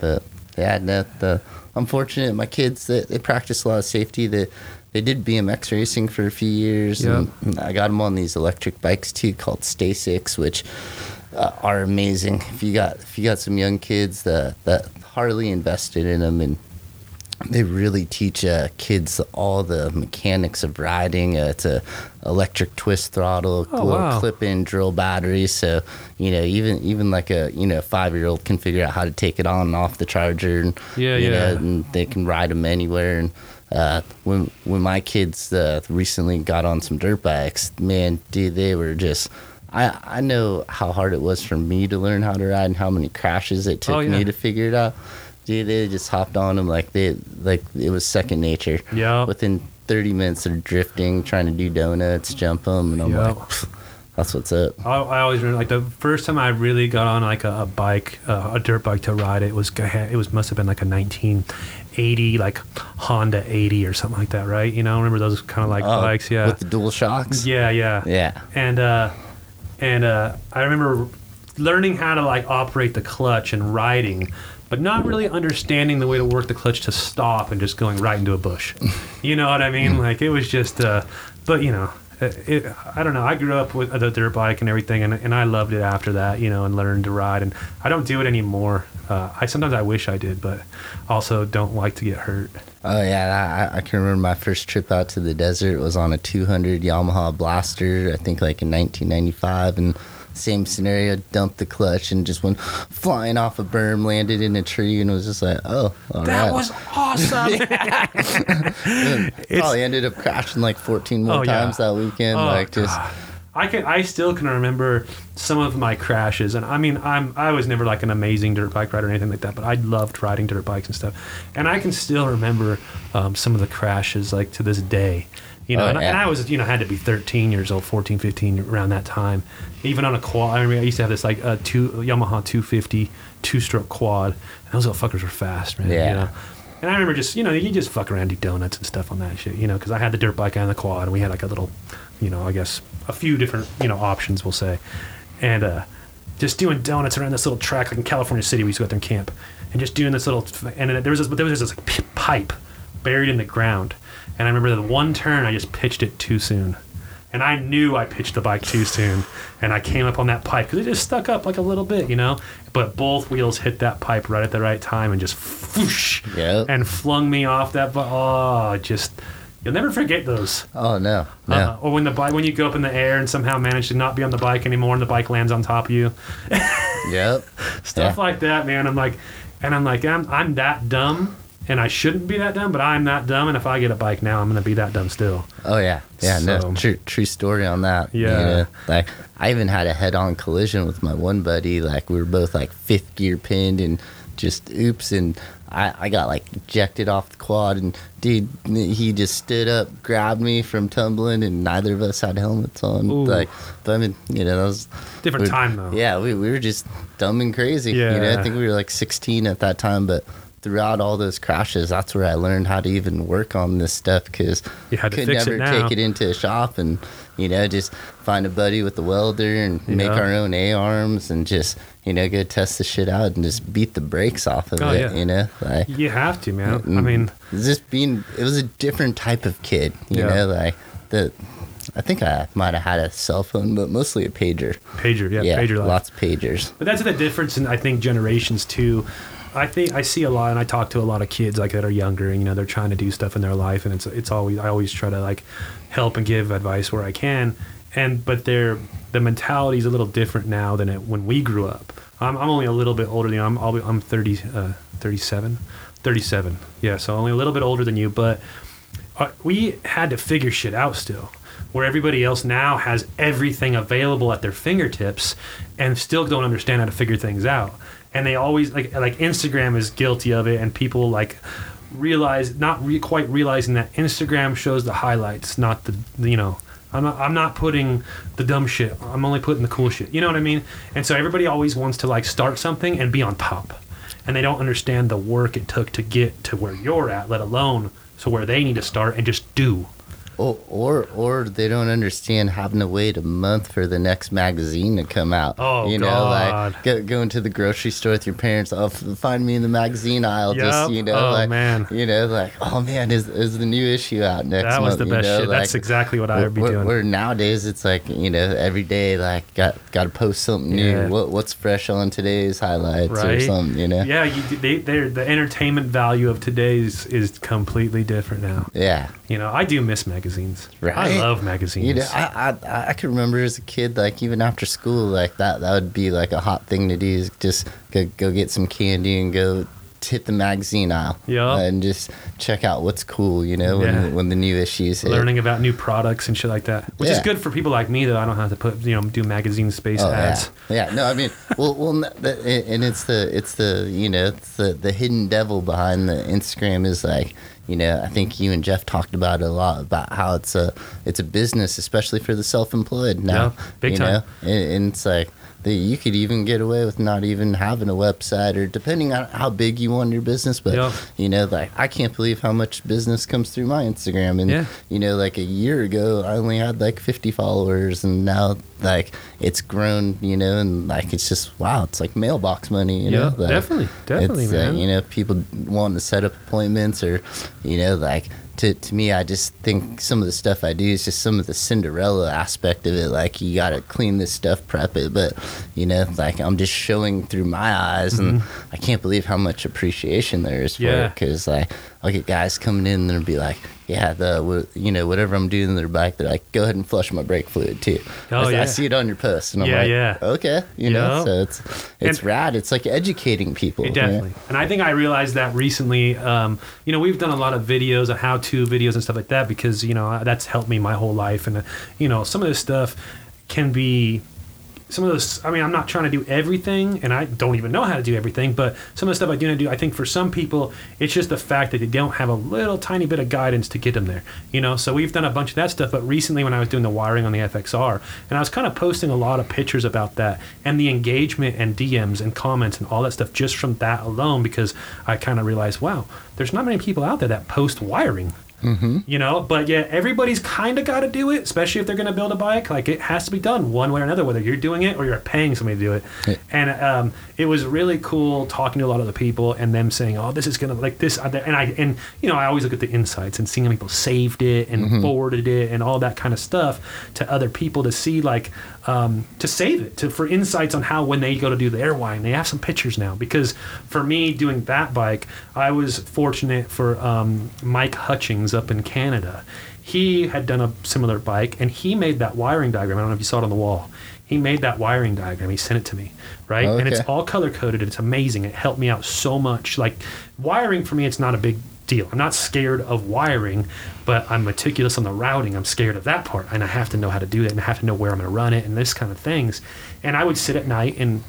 but yeah, no, the I'm fortunate. My kids they, they practice a lot of safety. They they did BMX racing for a few years, and I got them on these electric bikes too, called Stacycs, which uh, are amazing. If you got if you got some young kids that that Harley invested in them and they really teach uh, kids all the mechanics of riding. Uh, it's a electric twist throttle, Oh, little wow. clip-in drill battery. So you know, even even like a you know five-year-old can figure out how to take it on and off the charger, and Yeah, you yeah. know, and they can ride them anywhere. And uh, when when my kids uh, recently got on some dirt bikes, man, dude, they were just. I, I know how hard it was for me to learn how to ride and how many crashes it took Oh, yeah. me to figure it out. Dude, they just hopped on them like they like it was second nature. Yeah. Within 30 minutes, they're drifting, trying to do donuts, jump them, and I'm Yeah. like, that's what's up. I, I always remember like the first time I really got on like a, a bike, uh, a dirt bike to ride. It was it was must have been like a 1980 like Honda 80 or something like that, right? You know, remember those kind of like Oh, bikes? Yeah, With the dual shocks. yeah, yeah, Yeah. And uh, and uh, I remember learning how to like operate the clutch and riding, but not really understanding the way to work the clutch to stop and just going right into a bush. You know what I mean? Like it was just, uh, but you know. It, it, I don't know. I grew up with a dirt bike and everything, and, and I loved it after that, you know, and learned to ride. And I don't do it anymore. Uh, I sometimes I wish I did, but also don't like to get hurt. Oh yeah, I, I can remember my first trip out to the desert was on a 200 Yamaha Blaster. I think like in 1995, and same scenario. Dumped the clutch and just went flying off a berm, landed in a tree, and was just like, oh, all right. That was awesome. Probably ended up crashing like 14 more Oh, yeah. times that weekend. Oh, like just God. I can I still can remember some of my crashes and I mean I'm I was never like an amazing dirt bike rider or anything like that but I loved riding dirt bikes and stuff and I can still remember um, some of the crashes like to this day you know Oh, and, I, and. I was you know had to be 13 years old 14 15 around that time even on a quad I remember I used to have this like a two Yamaha 250 two stroke quad and those little fuckers were fast man Yeah. you know? And I remember just, you know, you just fuck around, do donuts and stuff on that shit, you know, because I had the dirt bike and the quad, and we had like a little, you know, I guess a few different, you know, options, we'll say. And uh, just doing donuts around this little track, like in California City, we used to go out there and camp, and just doing this little, and there was this, there was this like, pipe buried in the ground. And I remember the one turn, I just pitched it too soon. And I knew I pitched the bike too soon, and I came up on that pipe because it just stuck up like a little bit, you know. But both wheels hit that pipe right at the right time and just whoosh, Yep. and flung me off that. Bu- oh, just you'll never forget those. oh no, no. Uh, or when the bike when you go up in the air and somehow manage to not be on the bike anymore and the bike lands on top of you, Yep. stuff Yeah. like that, man. I'm like, and I'm like, I'm I'm that dumb. And I shouldn't be that dumb, but I'm that dumb. And if I get a bike now, I'm gonna be that dumb still. Oh yeah, yeah. So- no, true, true story on that. you Yeah. know. like I even had a head-on collision with my one buddy. Like we were both like fifth gear pinned and just oops, and I, I got like ejected off the quad, and dude, he just stood up, grabbed me from tumbling, and neither of us had helmets on. Ooh. Like, but I mean, you know, that was Different time though. Yeah, we, we were just dumb and crazy. You know, Yeah. I think we were like 16 at that time, but throughout all those crashes, that's where I learned how to even work on this stuff because You had to could fix it never take it into a shop and you know just find a buddy with a welder and make our own A arms and just you know go test the shit out and just beat the brakes off of Oh, it. yeah. You know, like You have to, man. I mean, just being it was a different type of kid. You Yeah. know, like the. I think I might have had a cell phone, but mostly a pager. pager, yeah, yeah, pager life. lots of pagers. But that's the difference in I think generations too. I think I see a lot, and I talk to a lot of kids like that are younger, and you know they're trying to do stuff in their life, and it's it's always I always try to like help and give advice where I can, and but they're the mentality is a little different now than it when we grew up. I'm, I'm only a little bit older than you. I'm I'll be, I'm 30, uh, 37, 37. Yeah, so only a little bit older than you, but uh, we had to figure shit out still. Where everybody else now has everything available at their fingertips and still don't understand how to figure things out. And they always like like Instagram is guilty of it and people like realize not re- quite realizing that Instagram shows the highlights, not the you know I'm not, I'm not putting the dumb shit. I'm only putting the cool shit. You know what I mean? And so everybody always wants to like start something and be on top. And they don't understand the work it took to get to where you're at, let alone so where they need to start and just do. Or, or or they don't understand having to wait a month for the next magazine to come out. Oh, you know, God. like go, going to the grocery store with your parents. Oh, f- find me in the magazine aisle. Just you know, Oh, like man. you know, like oh man, is is the new issue out next That month? was the you best know, shit. That's exactly what I would be where, doing. where nowadays it's like you know every day like got got to post something Yeah. new. What what's fresh on today's highlights or Right. something? You know. Yeah, you, they, they're, the entertainment value of today's is completely different now. Yeah. You know, I do miss magazines. I Right. love magazines. You know, I, I I can remember as a kid, like even after school, like that that would be like a hot thing to do. Is just go go get some candy and go hit the magazine aisle. Yeah. and just check out what's cool. You know, Yeah. when when the new issues hit. Learning about new products and shit like that, which is good for people like me that I don't have to put, you know, do magazine space Oh ads. yeah, yeah. No, I mean, well, well, and it's the it's the you know it's the the hidden devil behind the Instagram is like you know I think you and Jeff talked about it a lot about how it's a it's a business especially for the self-employed now. Yeah, big you time. Know? And, and it's like that you could even get away with not even having a website or depending on how big you want your business. But Yeah. you know, like I can't believe how much business comes through my Instagram. And Yeah. you know, like a year ago, I only had like 50 followers, and now like it's grown. You know, and like it's just wow, it's like mailbox money. You Yeah, know, Like, definitely, definitely, it's, uh, man. you know, people wanting to set up appointments or, you know, like to, to me, I just think some of the stuff I do is just some of the Cinderella aspect of it. Like you got to clean this stuff, prep it, but you know, like I'm just showing through my eyes, and I can't believe how much appreciation there is for Mm-hmm. Yeah. it. Because like I'll get guys coming in and they'll be like, yeah, the you know whatever I'm doing in their bike, they're like, go ahead and flush my brake fluid too. Oh, I, I see it on your post, and I'm Yeah, like, yeah. okay, you know, Yeah. so it's it's And- rad. It's like educating people. It you know? definitely. And I think I realized that recently. Um, you know, we've done a lot of videos and how-to videos and stuff like that because you know that's helped me my whole life. And uh, you know, some of this stuff can be. Some of those, I mean, I'm not trying to do everything, and I don't even know how to do everything. But some of the stuff I do do, I think for some people, it's just the fact that they don't have a little tiny bit of guidance to get them there. You know, so we've done a bunch of that stuff. But recently, when I was doing the wiring on the FXR, and I was kind of posting a lot of pictures about that and the engagement and DMs and comments and all that stuff just from that alone, because I kind of realized, wow, there's not many people out there that post wiring. Mm-hmm. You know, but yeah, everybody's kind of got to do it, especially if they're going to build a bike. Like it has to be done one way or another, whether you're doing it or you're paying somebody to do it. And um, it was really cool talking to a lot of the people and them saying, "Oh, this is gonna like this," and I and you know I always look at the insights and seeing how people saved it and forwarded it and all that kind of stuff to other people to see like um, to save it to for insights on how when they go to do their wine they have some pictures now because for me doing that bike I was fortunate for um, Mike Hutchings up in Canada. He had done a similar bike and he made that wiring diagram. I don't know if you saw it on the wall. He made that wiring diagram. He sent it to me, right? And it's all color coded. It's amazing. It helped me out so much. Like wiring for me, it's not a big deal. I'm not scared of wiring, but I'm meticulous on the routing. I'm scared of that part, and I have to know how to do that, and I have to know where I'm going to run it, and this kind of things. And I would sit at night and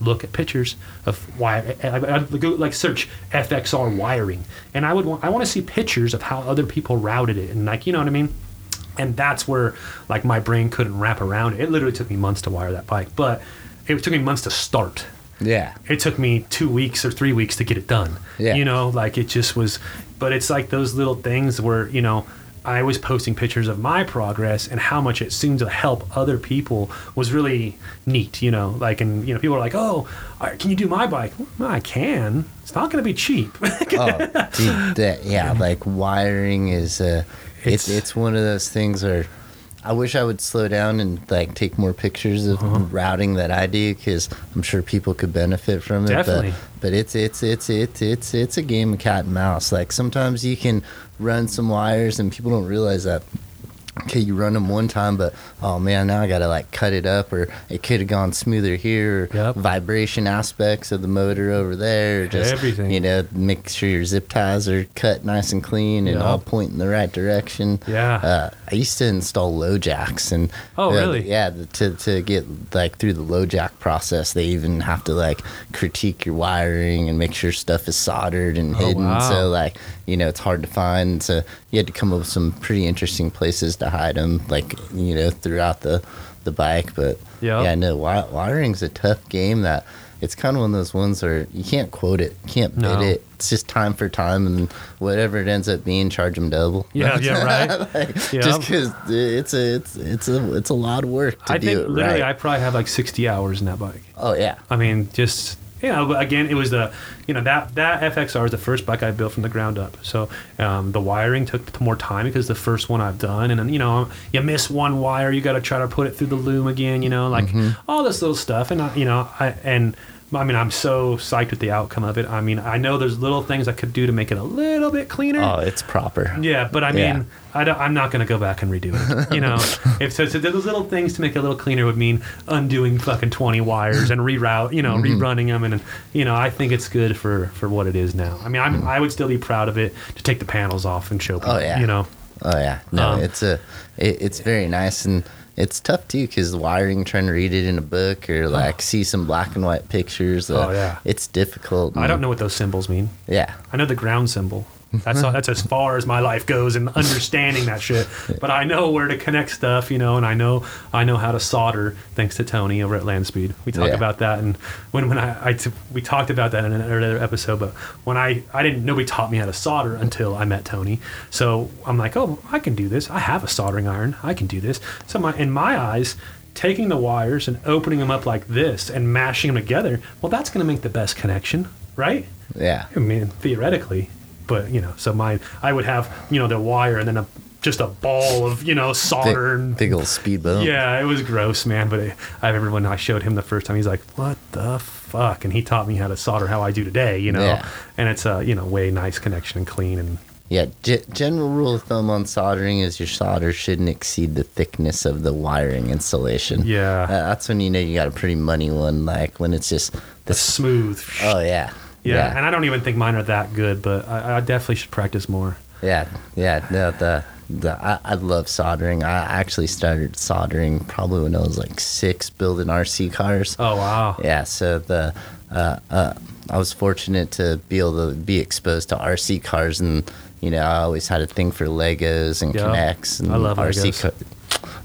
look at pictures of wire. I, I'd go like search FXR wiring, and I would want I want to see pictures of how other people routed it, and like you know what I mean. And that's where like my brain couldn't wrap around it. It literally took me months to wire that bike, but it took me months to start Yeah. it took me two weeks or three weeks to get it done. Yeah. You know, like it just was, but it's like those little things where, you know, I was posting pictures of my progress and how much it seemed to help other people was really neat, you know, like, and, you know, people are like, oh, can you do my bike? Well, I can. It's not going to be cheap. oh, dude, that, yeah, like wiring is uh, it's It's- it's one of those things where I wish I would slow down and like take more pictures of Uh-huh. routing that I do because I'm sure people could benefit from it. Definitely. But, but it's it's it's it's it's it's a game of cat and mouse. Like sometimes you can run some wires and people don't realize that okay, you run them one time, but oh man, now I gotta like cut it up, or it could have gone smoother here. Or Yep. Vibration aspects of the motor over there, or just Everything. You know, make sure your zip ties are cut nice and clean and Yep. all pointing the right direction. Yeah. Uh, I used to install LoJacks, and Oh, uh, really? Yeah, the- to to get like through the LoJack process, they even have to like critique your wiring and make sure stuff is soldered and Oh, hidden. wow. So like you know, it's hard to find. So you had to come up with some pretty interesting places to hide them, like you know, throughout the the bike. But yeah, no, wi- wiring's a tough game. That it's kind of one of those ones where you can't quote it, you can't bid No. it. It's just time for time, and whatever it ends up being, charge them double. Yeah, yeah, right. Like, Yep. Just because it's a it's it's a it's a lot of work to I do think it literally right. I probably have like 60 hours in that bike. oh yeah, I mean, just you know, but again, it was the you know that that FXR is the first bike I built from the ground up. So um, the wiring took more time because the first one I've done, and then you know you miss one wire, you got to try to put it through the loom again. You know, like Mm-hmm. all this little stuff, and I, you know, I and. I mean, I'm so psyched with the outcome of it. I mean, I know there's little things I could do to make it a little bit cleaner. oh it's proper. Yeah, but I mean, Yeah. I don't, I'm not going to go back and redo it. You know, if so, so those little things to make it a little cleaner would mean undoing fucking 20 wires and reroute, you know, Mm-hmm. rerunning them, and you know, I think it's good for for what it is now. I mean, I'm, I would still be proud of it to take the panels off and show people. Oh, yeah. you know, Oh yeah, no, Um, it's a it, it's very nice and it's tough too because wiring trying to read it in a book or like see some black and white pictures. Uh, Oh, yeah. it's difficult. I don't know what those symbols mean. Yeah, I know the ground symbol. That's all, that's as far as my life goes in understanding that shit. But I know where to connect stuff, you know, and I know I know how to solder. Thanks to Tony over at Landspeed, we talk Yeah. about that. And when when I, I t- we talked about that in an earlier episode, but when I I didn't nobody taught me how to solder until I met Tony. So I'm like, oh, I can do this. I have a soldering iron. I can do this. So my in my eyes. Taking the wires and opening them up like this and mashing them together, well, that's going to make the best connection, right? yeah, I mean, theoretically, but you know, so my I would have you know the wire and then a just a ball of you know solder and big old speed bump. yeah, it was gross, man. But it, I remember when I showed him the first time, he's like, "What the fuck?" And he taught me how to solder how I do today, you know. Yeah. And it's a you know way nice connection and clean and Yeah, ge- general rule of thumb on soldering is your solder shouldn't exceed the thickness of the wiring insulation. Yeah. Uh, that's when you know you got a pretty money one. Like when it's just the the smooth. oh yeah, yeah. and I don't even think mine are that good, but I, I definitely should practice more. Yeah, yeah. No, the the I, I love soldering. I actually started soldering probably when I was like six, building RC cars. Oh wow. Yeah, so the uh, uh, I was fortunate to be able to be exposed to RC cars, and you know I always had a thing for Legos and Yeah. K'Nex and I love RC.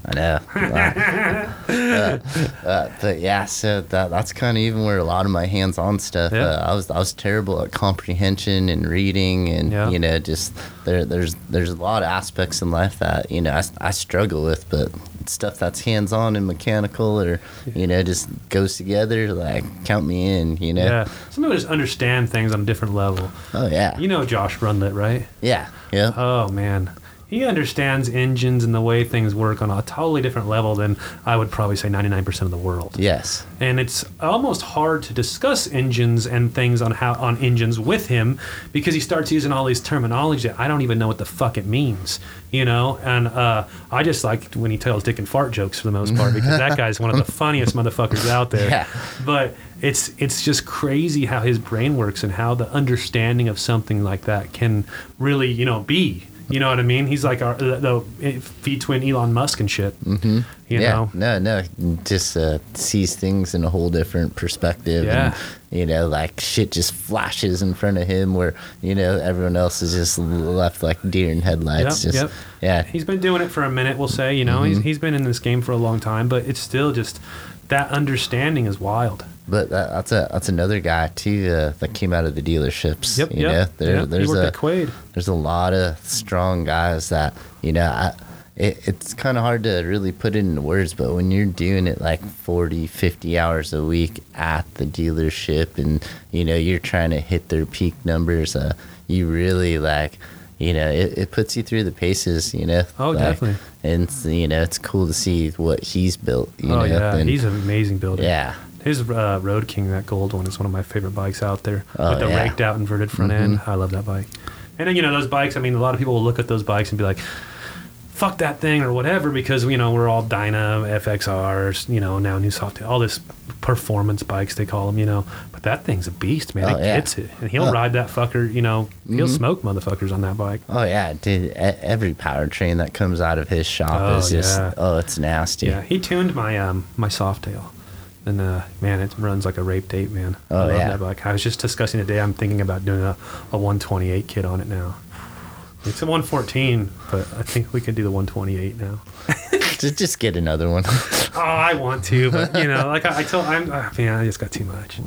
I know, uh, uh, but yeah, so that that's kind of even where a lot of my hands-on stuff. Yeah. Uh, I was I was terrible at comprehension and reading, and Yeah. you know just there there's there's a lot of aspects in life that you know I, I struggle with, but stuff that's hands-on and mechanical or you know just goes together. Like count me in, you know. Yeah. Some people just understand things on a different level. Oh yeah, You know Josh Runlet, right? yeah, yeah. Oh man, he understands engines and the way things work on a totally different level than I would probably say 99% of the world. yes, And it's almost hard to discuss engines and things on how on engines with him because he starts using all these terminology that I don't even know what the fuck it means, you know. And uh, I just like when he tells dick and fart jokes for the most part because that guy's one of the funniest motherfuckers out there. Yeah. But it's it's just crazy how his brain works and how the understanding of something like that can really you know be. You know what I mean? He's like our the, the feed twin Elon Musk and shit. Mm-hmm. You yeah, know? no, no, just uh, sees things in a whole different perspective. Yeah. And, you know, like shit just flashes in front of him where, you know, everyone else is just left like deer in headlights. Yep, just, yep. yeah. He's been doing it for a minute, we'll say. You know, Mm-hmm. he's, he's been in this game for a long time, but it's still just that understanding is wild. But that, that's a that's another guy too uh, that came out of the dealerships. Yep, you yep. know, there, yep. He there's a at Quaid. there's a lot of strong guys that you know. I, it, it's kind of hard to really put it into words, but when you're doing it like 40, 50 hours a week at the dealership, and you know you're trying to hit their peak numbers, uh, you really like. You know, it, it puts you through the paces. You know. Oh, like, definitely. And you know, it's cool to see what he's built. You oh know, yeah, and- he's an amazing builder. yeah. His uh, Road King, that gold one, is one of my favorite bikes out there. Oh, with the yeah. Mm-hmm. raked out inverted front end. I love that bike. And then you know those bikes. I mean, a lot of people will look at those bikes and be like, fuck that thing or whatever because you know we're all Dyna FXRs, you know now new soft all this performance bikes they call them, you know. But that thing's a beast, man. Oh, it yeah. gets it, and he'll Oh. ride that fucker. You know, he'll Mhm. smoke motherfuckers on that bike. Oh yeah, dude. Every powertrain that comes out of his shop Oh, is just yeah. oh, it's nasty. Yeah, he tuned my um my Softail, and uh, man, it runs like a rape date, man. I Oh, love yeah. that bike. I was just discussing today. I'm thinking about doing a, a 128 kit on it now. It's a 114, but I think we can do the 128 now. Just, just get another one. Oh, I want to, but you know, like I, I told, I'm, uh, man, I just got too much.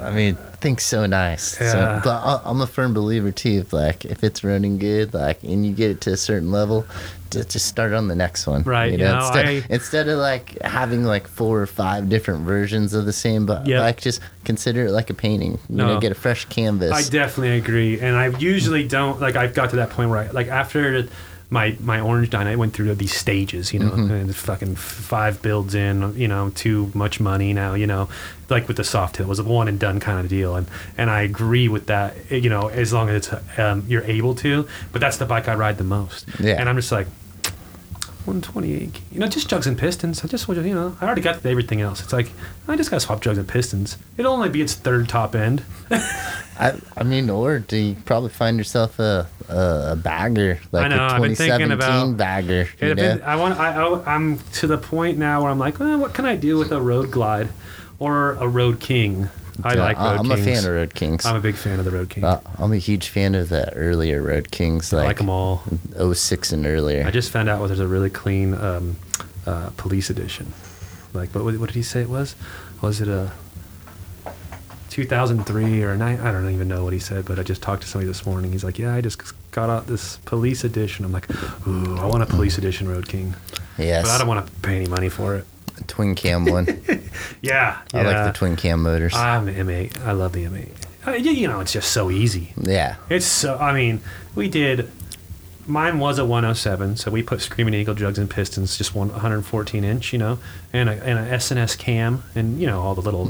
I mean, things so nice. Yeah. So, but I- I'm a firm believer too. If like if it's running good, like and you get it to a certain level, ju- just start on the next one. Right, You you know, know, instead, I- instead of like having like four or five different versions of the same, but Yep. like just consider it like a painting. You know, No. get a fresh canvas. I definitely agree, and I usually don't like. I've got to that point where I like after my my orange Dyna, I went through these stages, you know, Mm-hmm. and fucking five builds in, you know, too much money now, you know, like with the Softail it was a one and done kind of deal, and and I agree with that, you know, as long as it's um, you're able to, but that's the bike I ride the most, Yeah. and I'm just like. 128, you know, just jugs and pistons. I just, you know, I already got everything else. It's like I just got to swap jugs and pistons. It'll only be its third top end. I, I mean, or do you probably find yourself a a, a bagger like I know, a I've been thinking 2017 about- bagger? You know? depends- I want. I, I, I'm to the point now where I'm like, well, what can I do with a Road Glide or a Road King? I like Road I'm Kings. a fan of Road Kings. I'm a big fan of the Road King. Uh, I'm a huge fan of the earlier Road Kings, I like, like them all. 06 and earlier. I just found out there's a really clean um, uh, police edition. Like, what, what did he say it was? Was it a 2003 or a nine? I don't even know what he said, but I just talked to somebody this morning. He's like, yeah, I just got out this police edition. I'm like, ooh, I want a police edition Road King, yes, but I don't want to pay any money for it. Twin cam one. Yeah, I like the twin cam motors. I'm an M8. I love the M8. Uh, you you know, it's just so easy. yeah, It's so. I mean, we did. Mine was a 107, so we put Screaming Eagle jugs and pistons, just one 114 inch, you know, and a, and a S&S cam, and you know all the little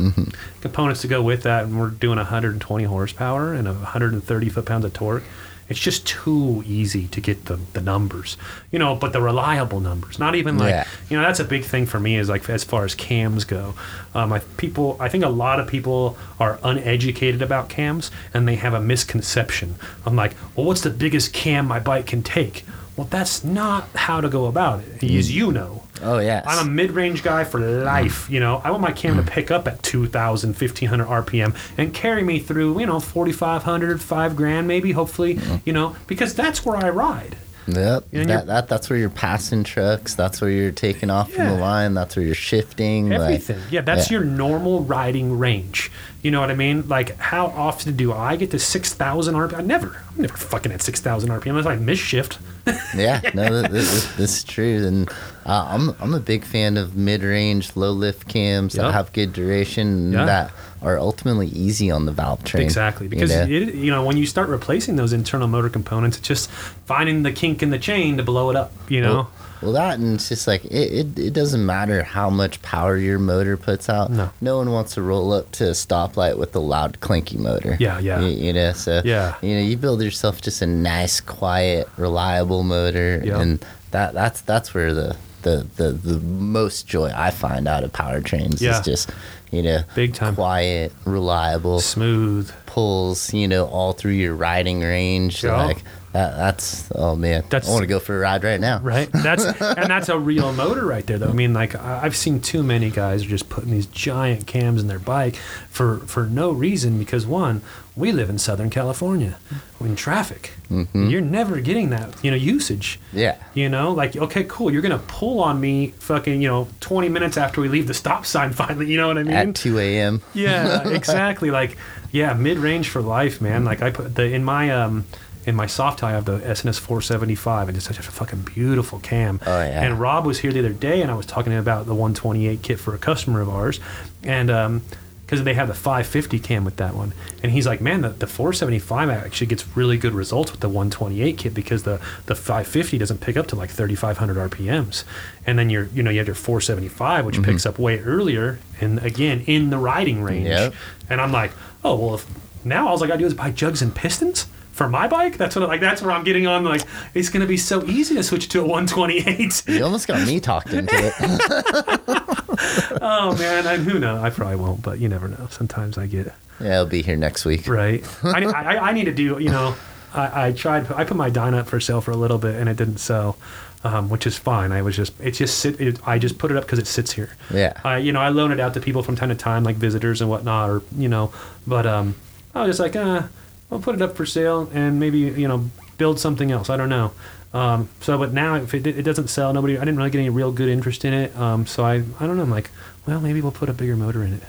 components to go with that. And we're doing 120 horsepower and 130 foot pounds of torque. It's just too easy to get the, the numbers, you know, but the reliable numbers. Not even like Yeah. you know that's a big thing for me is like as far as cams go um, I, people i think a lot of people are uneducated about cams and they have a misconception i'm like well what's the biggest cam my bike can take well that's not how to go about it as you know oh yes. I'm a mid-range guy for life. You know, I want my cam to mm. pick up at 2,000, 1,500 RPM and carry me through, you know, 4,500, five grand, maybe, hopefully, mm. you know, because that's where I ride. Yep. You know, that, that that's where you're passing trucks. That's where you're taking off from the line. That's where you're shifting. like- Everything. yeah, that's yeah. your normal riding range. You know what I mean? Like, how often do I get to 6,000 RPM? I never. I'm never fucking at 6,000 RPM unless I miss shift. yeah, no, th- th- th- this is true, and uh, I'm I'm a big fan of mid-range, low lift cams that have good duration and Yeah. that are ultimately easy on the valve train. Exactly, you because know? it, you know when you start replacing those internal motor components, it's just finding the kink in the chain to blow it up. You know, Well, well, that and it's just like it, it, it doesn't matter how much power your motor puts out. No. no one wants to roll up to a stoplight with a loud clanky motor. Yeah, yeah. You, you know, so Yeah. you know, you build yourself just a nice, quiet, reliable motor, Yeah. and that that's that's where the the, the, the most joy I find out of powertrains Yeah. is just you know Big time. quiet, reliable, smooth. pulls you know all through your riding range. Yeah. Like that, that's oh man, That's- I want to go for a ride right now. Right. That's and that's a real motor right there, though. I mean, like I've seen too many guys just putting these giant cams in their bike for for no reason. Because one, we live in Southern California, in traffic. You're never getting that, you know, usage. Yeah. You know, like okay, cool. You're gonna pull on me, fucking, you know, 20 minutes after we leave the stop sign. Finally, you know what I mean? At 2 a.m. Yeah, exactly. like, yeah, mid range for life, man. Like I put the in my um in my Softail I have the S&S 475 and it's such a fucking beautiful cam. Oh, yeah. And Rob was here the other day and I was talking about the 128 kit for a customer of ours, and um. Because they have the 550 cam with that one, and he's like, "Man, the, the 475 actually gets really good results with the 128 kit because the the 550 doesn't pick up to like 3,500 RPMs, and then you're you know you have your 475 which Mm-hmm. picks up way earlier, and again in the riding range. Yep. And I'm like, oh well, if now all I gotta do is buy jugs and pistons For my bike, that's what like that's where I'm getting on. Like it's gonna be so easy to switch to a 128. You almost got me talked into it. oh man, and who knows? I probably won't, but you never know. Sometimes I get yeah, I'll be here next week. right. I, I, I need to do. You know, I, I tried. I put my Dyna up for sale for a little bit, and it didn't sell. Um, which is fine. I was just, it's just sit. It, I just put it up because it sits here. Yeah. I, you know, I loan it out to people from time to time, like visitors and whatnot, or you know. But um, I was just like, uh, I'll put it up for sale and maybe you know build something else. I don't know. Um, so, but now if it, it doesn't sell, nobody, I didn't really get any real good interest in it. Um, so I, I don't know. I'm like, well, maybe we'll put a bigger motor in it.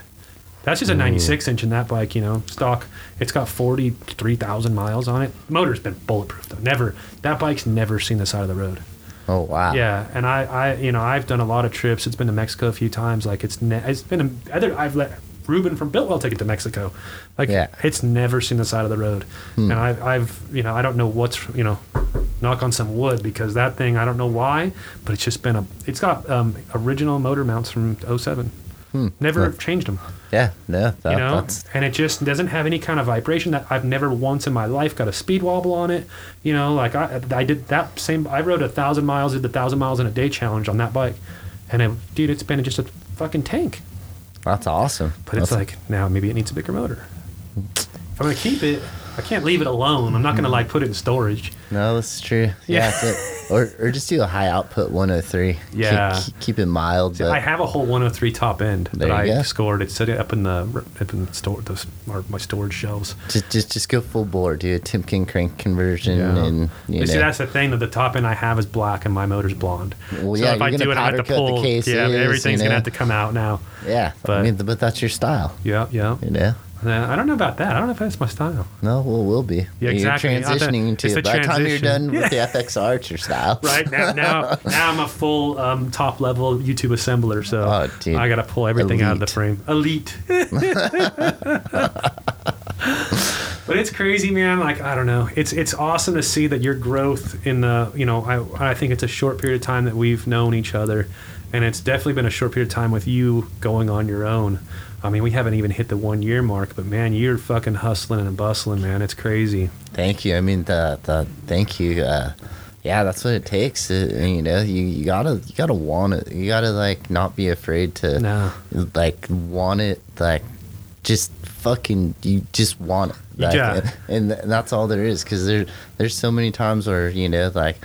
That's just a 96 inch in that bike, you know, stock. It's got 43,000 miles on it. Motor's been bulletproof though. Never, that bike's never seen the side of the road. Oh wow. Yeah, and I, I, you know, I've done a lot of trips. It's been to Mexico a few times. Like it's, ne- it's been a, other. I've let Ruben from Biltwell take it to Mexico. Like Yeah. it's never seen the side of the road. And I've, I've, you know, I don't know what's, you know, knock on some wood because that thing, I don't know why, but it's just been a. It's got um, original motor mounts from 07. Never changed them Yeah. No. That, you know That's and it just doesn't have any kind of vibration that i've never once in my life got a speed wobble on it you know like i, I did that same i rode a thousand miles did the thousand miles in a day challenge on that bike and it, dude it's been just a fucking tank that's awesome. but it's That's- like now maybe it needs a bigger motor if i'm gonna keep it i can't leave it alone i'm not gonna like put it in storage No, that's true. Yeah. Yeah. that's it. or or just do a high output 103. Keep- Yeah. Keep, keep it mild. But I have a whole 103 top end that I go. scored. It's sitting up in the up in the store, those are my storage shelves. just just just go full bore. Do a Timken crank conversion Yeah. and you see, know. that's the thing. That the top end I have is black and my motor's blonde. Well, yeah, if I you're do it, I have to pull. yeah, everything's you gonna have to come out now. yeah. but- I mean, but that's your style. Yeah, yeah. You know. Yeah, I don't know about that. I don't know if that's my style. No, well, it will be. Yeah, exactly. You're transitioning It's into a it. By the time you're transition. done with the FXR, it's your style. Right now, now, now I'm a full um, top level YouTube assembler, so Oh. I got to pull everything out of the frame. Elite. but it's crazy, man. Like I don't know. It's it's awesome to see that your growth in the you know I I think it's a short period of time that we've known each other, and it's definitely been a short period of time with you going on your own. I mean, we haven't even hit the one year mark, but man, you're fucking hustling and bustling, man. It's crazy. Thank you. I mean, the the thank you. Uh, yeah, that's what it takes. Uh, you know, you, you gotta you gotta want it. You gotta like not be afraid to No. like want it. Like just fucking you just want it. Like, Yeah. and, and that's all there is. Because there there's so many times where you know like.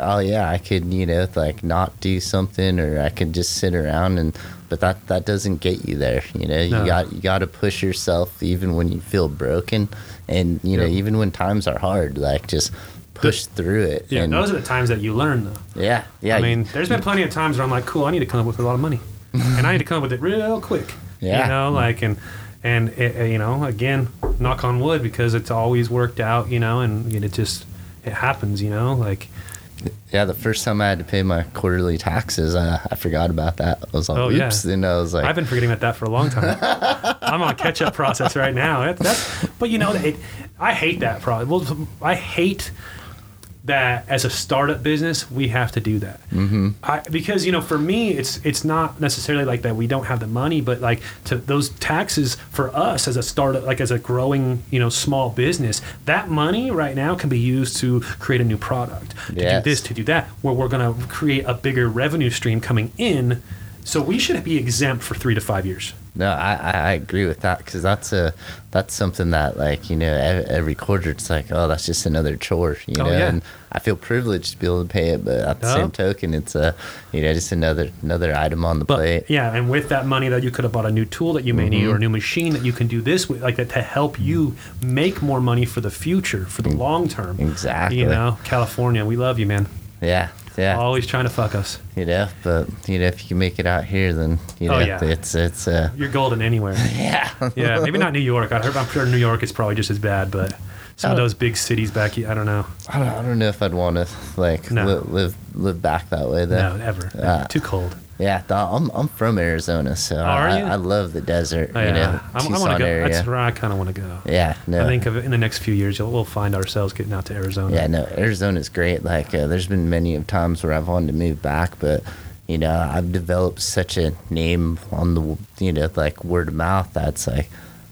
Oh yeah, I could you know like not do something, or I could just sit around and, but that that doesn't get you there. You know, No. you got you got to push yourself even when you feel broken, and you know even when times are hard, like just push through it. Yeah, and, those are the times that you learn, though. yeah, yeah. I mean, there's been plenty of times where I'm like, cool, I need to come up with a lot of money, and I need to come up with it real quick. Yeah. You know, like and and it, uh, you know, again, knock on wood because it's always worked out. You know, and it just it happens. You know, like yeah, the first time I had to pay my quarterly taxes, uh, I forgot about that. I was like, Oh, yeah. oops. And I was like, I've been forgetting about that for a long time. I'm on a catch up process right now. But you know, it, I hate that process. Well, I hate that as a startup business, we have to do that. Mm-hmm. I, because you know, for me, it's it's not necessarily like that we don't have the money, but like to those taxes for us as a startup, like as a growing you know small business, that money right now can be used to create a new product, to Yes. do this, to do that, where we're going to create a bigger revenue stream coming in. So we should be exempt for three to five years. No, I, I agree with that because that's a that's something that like you know every, every quarter it's like oh that's just another chore you Oh, know yeah. and I feel privileged to be able to pay it but at the Oh. same token it's a you know just another another item on the But plate yeah, and with that money that you could have bought a new tool that you may Mm-hmm. need or a new machine that you can do this with, like that to help you make more money for the future, for the long term. Mm. Exactly. You know, California, we love you, man. yeah yeah Always trying to fuck us. you know but you know if you can make it out here then you know Oh, yeah. it's it's uh You're golden anywhere. yeah yeah, maybe not New York. I heard, I'm sure New York is probably just as bad, but some of Oh. those big cities back, here, I don't know. I don't, I don't know if I'd want to like No. li- live live back that way though No, ever. Ah. Too cold. Yeah I'm I'm from Arizona so are I, you? I love the desert Oh, you yeah. know I'm, I want to go. area That's where I kind of want to go. yeah no I think of in the next few years, you'll, we'll find ourselves getting out to Arizona. Yeah, no, Arizona's great. Like, uh, there's been many of times where I've wanted to move back, but you know, I've developed such a name on the, you know, like word of mouth that's like,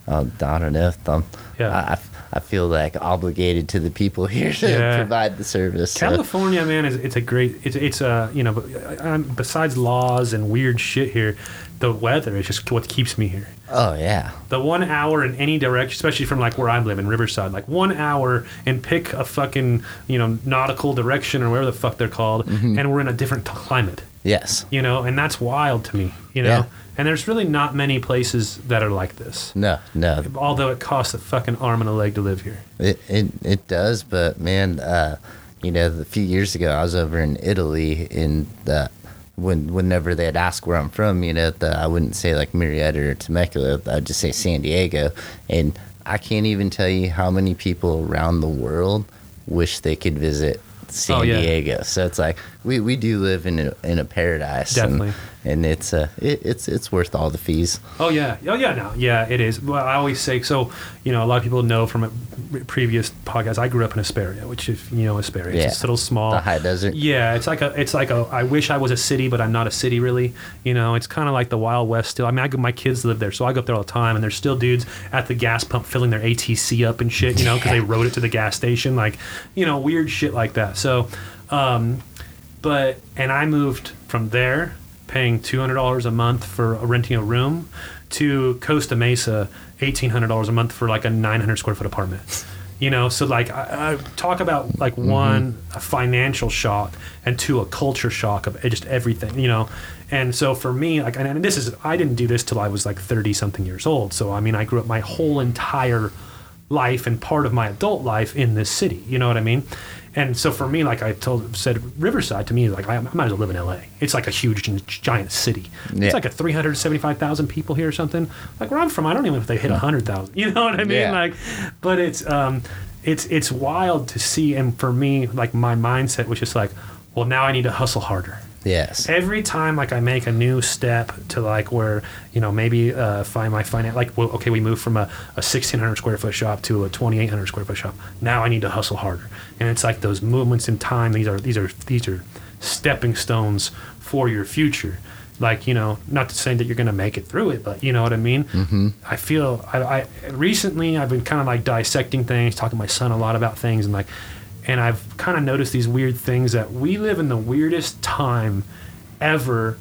uh, I don't know. Um, Yeah. I, I, feel like obligated to the people here to Yeah. provide the service. so- California, man, is it's a great. It's it's a you know, um, besides laws and weird shit here, the weather is just what keeps me here. oh yeah, The one hour in any direction, especially from like where I live in Riverside, like one hour and pick a fucking you know nautical direction or whatever the fuck they're called, Mm-hmm. and we're in a different climate. yes, You know, and that's wild to me. You know, Yeah. And there's really not many places that are like this. no, no, Although it costs a fucking arm and a leg to live here. It it it does, but man, uh, you know, a few years ago I was over in Italy, and the when whenever they'd ask where I'm from, you know, the, I wouldn't say like Murrieta or Temecula, I'd just say San Diego, and I can't even tell you how many people around the world wish they could visit San Oh, yeah. Diego. So it's like we, we do live in a in a paradise, Definitely. and, it's uh it, it's it's worth all the fees. Oh yeah, oh yeah, no, yeah, it is. Well, I always say so. You know, a lot of people know from a previous podcast. I grew up in Hesperia, which if you know Hesperia, Yeah. it's a little small. The high desert. Yeah, it's like a, it's like a. I wish I was a city, but I'm not a city really. You know, it's kind of like the Wild West still. I mean, I my kids live there, so I go up there all the time, and there's still dudes at the gas pump filling their ATC up and shit. You know, because they rode it to the gas station, like, you know, weird shit like that. So, um, but and I moved from there, paying two hundred dollars a month for renting a room, to Costa Mesa, eighteen hundred dollars a month for like a nine hundred square foot apartment. You know, so like I, I talk about like mm-hmm. one a financial shock and two a culture shock of just everything. You know, and so for me, like, and, and this is I didn't do this till I was like thirty something years old. So I mean, I grew up my whole entire life and part of my adult life in this city. You know what I mean? And so for me, like I told said, Riverside to me, is like I, I might as well live in L.A. It's like a huge giant city. Yeah. It's like a three hundred seventy five thousand people here or something. Like where I'm from, I don't even know if they hit hundred thousand. You know what I mean? Yeah. Like, but it's um, it's it's wild to see. And for me, like my mindset was just like, well, now I need to hustle harder Yes. every time like i make a new step to like where you know maybe uh find my finance like well, okay we move from a, a 1600 square foot shop to a 2800 square foot shop now i need to hustle harder and it's like those movements in time these are these are these are stepping stones for your future like you know not to say that you're going to make it through it but you know what i mean mm-hmm. i feel I, I recently i've been kind of like dissecting things talking to my son a lot about things and like and I've kind of noticed these weird things that we live in the weirdest time ever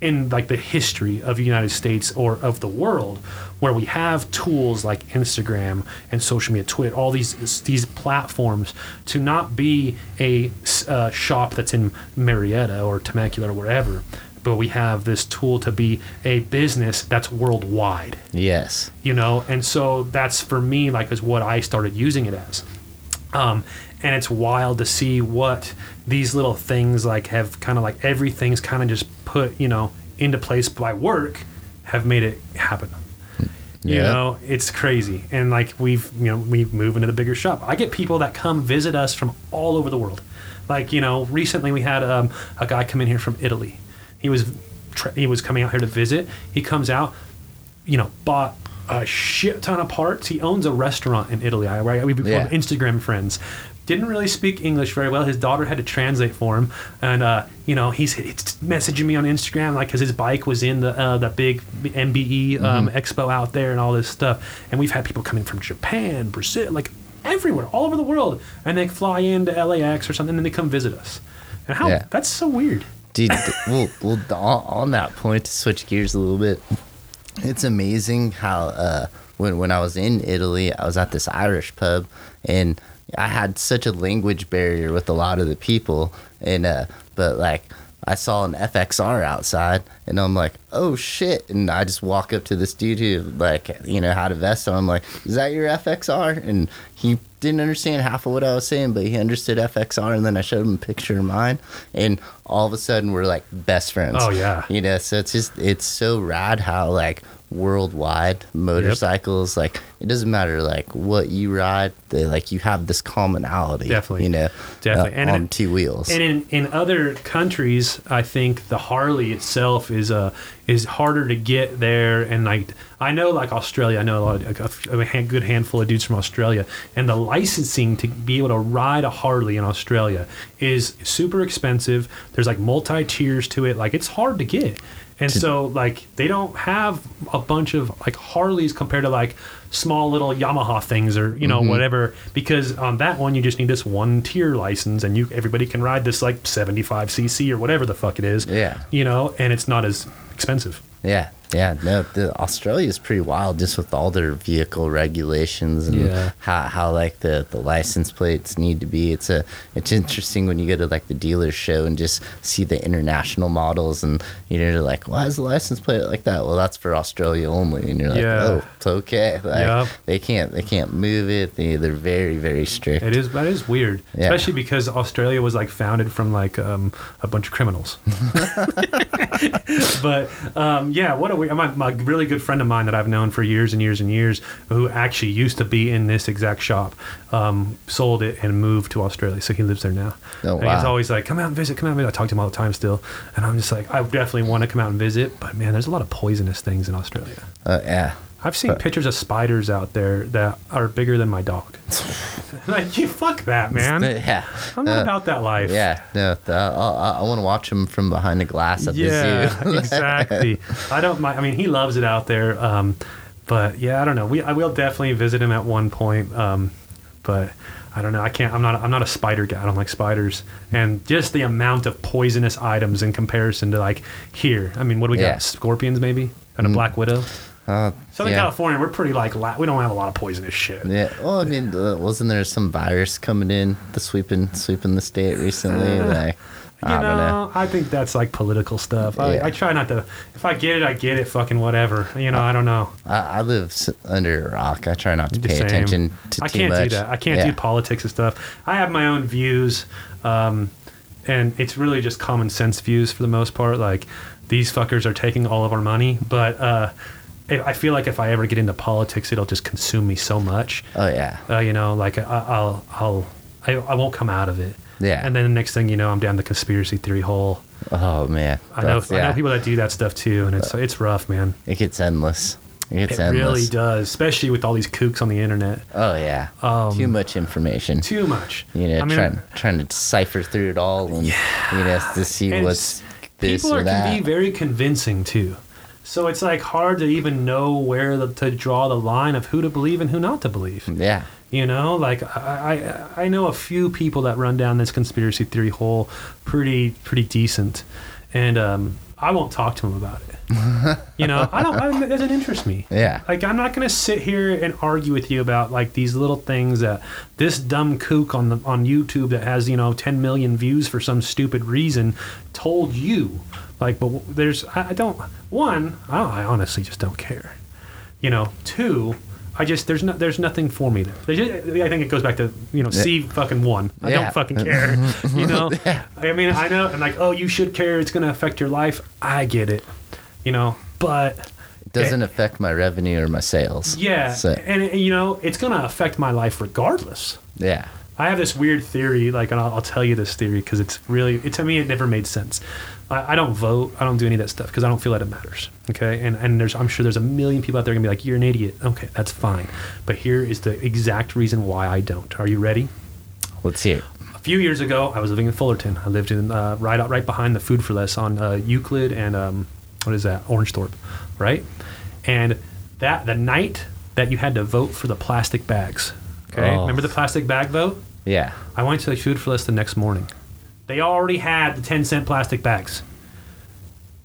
in like the history of the United States or of the world where we have tools like Instagram and social media Twitter all these these platforms to not be a uh, shop that's in Murrieta or Temecula or wherever but we have this tool to be a business that's worldwide Yes. you know and so that's for me like is what i started using it as um, and it's wild to see what these little things like have kind of like everything's kind of just put you know into place by work have made it happen you know it's crazy and like we've you know we move into the bigger shop i get people that come visit us from all over the world like you know recently we had um, a guy come in here from italy he was tra- he was coming out here to visit he comes out you know, bought a shit ton of parts. He owns a restaurant in Italy. I, right? We've become Yeah. Instagram friends. Didn't really speak English very well. His daughter had to translate for him, and uh, you know he's, he's messaging me on Instagram like because his bike was in the uh, the big MBE um, expo out there and all this stuff. And we've had people coming from Japan, Brazil, like everywhere, all over the world, and they fly into LAX or something, and they come visit us. And how Yeah. that's so weird. Dude, well, well, on, on that point, to switch gears a little bit, it's amazing how uh, when when I was in Italy, I was at this Irish pub, and I had such a language barrier with a lot of the people, and uh, but like I saw an FXR outside, and I'm like, oh shit, and I just walk up to this dude who like you know had a vest on. I'm like, is that your FXR? And he didn't understand half of what I was saying, but he understood FXR, and then I showed him a picture of mine, and all of a sudden we're like best friends. Oh, yeah. you know. So it's just it's so rad how like worldwide motorcycles like it doesn't matter like what you ride, they like you have this commonality. Definitely. you know, Definitely. uh, And on it- two wheels. And in, in other countries, I think the Harley itself is uh, is harder to get there. And like I know, like Australia, I know a lot of a, a good handful of dudes from Australia, and the licensing to be able to ride a Harley in Australia is super expensive. There's like multi tiers to it. Like it's hard to get. And so, like, they don't have a bunch of like Harleys compared to like small little Yamaha things or you know Mm-hmm. whatever. Because on that one, you just need this one tier license, and you everybody can ride this like 75 cc or whatever the fuck it is. Yeah. you know, and it's not as expensive. Yeah, yeah. No, the Australia is pretty wild just with all their vehicle regulations and Yeah. how, how like the, the license plates need to be. It's a it's interesting when you go to like the dealer show and just see the international models and you know you're like, why is the license plate like that? Well, that's for Australia only, and you're like, Yeah. oh, it's okay. Like, Yep. They can't they can't move it. They they're very very strict. It is that is weird, Yeah. especially because Australia was like founded from like um, a bunch of criminals. but um, yeah, what a weird. My, my really good friend of mine that I've known for years and years and years, who actually used to be in this exact shop, um, sold it and moved to Australia, so he lives there now. Oh, and he's always like, "Come out and visit, come out and visit." I talk to him all the time still, and I'm just like, I definitely want to come out and visit, but man, there's a lot of poisonous things in Australia. Uh, yeah. I've seen pictures of spiders out there that are bigger than my dog. like, you fuck that, man. Yeah. I'm not Uh, about that life. Yeah, no, the, I, I want to watch them from behind the glass at the Yeah, zoo. exactly. I don't mind. I mean, he loves it out there. Um, but yeah, I don't know. We I will definitely visit him at one point. Um, but I don't know. I can't. I'm not. I'm not a spider guy. I don't like spiders. And just the amount of poisonous items in comparison to like here. I mean, what do we Yeah. got? Scorpions maybe and a black widow. Uh, Southern yeah. California, we're pretty like la- we don't have a lot of poisonous shit. Yeah. Well, I mean, uh, wasn't there some virus coming in, the sweeping sweeping the state recently? Uh, like, You I know. I think that's like political stuff. I, Yeah. I try not to. If I get it, I get it. Fucking whatever. You know, I don't know. I, I live under a rock. I try not to pay same. attention to I can't much. do that. I can't yeah. do politics and stuff. I have my own views, um, and it's really just common sense views for the most part. Like these fuckers are taking all of our money, but uh, I feel like if I ever get into politics, it'll just consume me so much. Oh yeah. Uh, you know, like I, I'll I'll I, I won't come out of it. Yeah. And then the next thing you know, I'm down the conspiracy theory hole. Oh man. I know That's- I know people that do that stuff too, and it's it's rough, man. It gets endless. It really does, especially with all these kooks on the internet. Oh yeah. Um, too much information. Too much. you know, I mean, trying trying to decipher through it all and you know to see And what's this people are can be very convincing too. So it's like hard to even know where the, to draw the line of who to believe and who not to believe. yeah. You know, like I, I I know a few people that run down this conspiracy theory hole pretty pretty decent, and um, I won't talk to them about it. you know, I don't. I, it doesn't interest me. Yeah. Like I'm not gonna sit here and argue with you about like these little things that this dumb kook on the on YouTube that has you know 10 million views for some stupid reason told you. Like, but there's I, I don't one I, I honestly just don't care. You know, two. I just there's no there's nothing for me there. There's ju- I think it goes back to you know C fucking one. I Yeah. don't fucking care. You know. I mean I know and like oh you should care. It's gonna affect your life. I get it. You know, but It doesn't affect my revenue or my sales. yeah, So, and, and, you know it's gonna affect my life regardless. yeah. I have this weird theory, like, and I'll, I'll tell you this theory because it's really, it, to me, it never made sense. I, I don't vote, I don't do any of that stuff because I don't feel that it matters. Okay, and and there's, I'm sure there's a million people out there gonna be like, you're an idiot. Okay, that's fine, but here is the exact reason why I don't. Are you ready? Let's see it. A few years ago, I was living in Fullerton. I lived in uh, right out right behind the Food for Less on uh, Euclid and um, what is that Orangethorpe, right? And that the night that you had to vote for the plastic bags. Okay, Oh. remember the plastic bag vote? Yeah. I went to the Food for Less the next morning. They already had the ten cent plastic bags.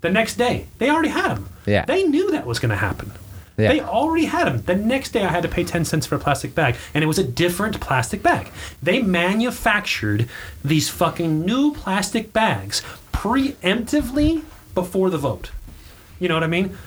The next day, they already had them. Yeah. They knew that was going to happen. Yeah. They already had them. The next day, I had to pay 10 cents for a plastic bag, and it was a different plastic bag. They manufactured these fucking new plastic bags preemptively before the vote. You know what I mean?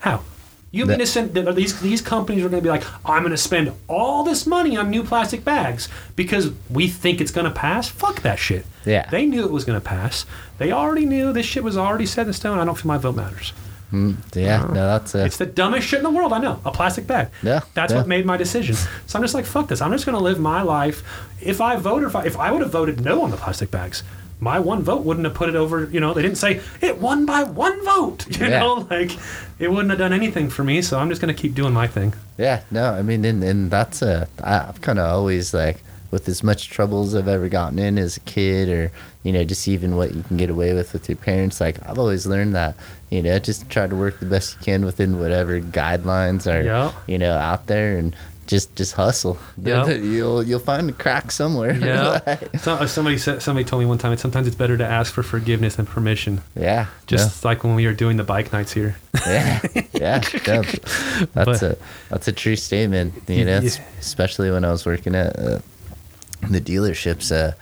How? You mean to send these these companies are going to be like, I'm going to spend all this money on new plastic bags because we think it's going to pass? Fuck that shit. Yeah. They knew it was going to pass. They already knew this shit was already set in stone. I don't feel my vote matters. Yeah. No, that's a. Uh-huh. It's the dumbest shit in the world. I know. A plastic bag. Yeah, That's yeah. what made my decision. So I'm just like, fuck this. I'm just going to live my life. If I vote, or if I, if I would have voted no on the plastic bags, my one vote wouldn't have put it over. You know, they didn't say it won by one vote. You Yeah. know, like it wouldn't have done anything for me. So I'm just going to keep doing my thing. Yeah, no, I mean, and, and that's a, I've kind of always like with as much trouble as I've ever gotten in as a kid, or you know, just even what you can get away with with your parents. Like I've always learned that, you know, just try to work the best you can within whatever guidelines are, you know, out there, and just just hustle. Yeah. you'll you'll find a crack somewhere. Yeah. So, uh, somebody said, somebody told me one time sometimes it's better to ask for forgiveness than permission. yeah. Just like when we were doing the bike nights here. yeah, yeah, yeah. That's But- a that's a true statement. You know, Yeah. especially when I was working at uh, the dealerships. Uh,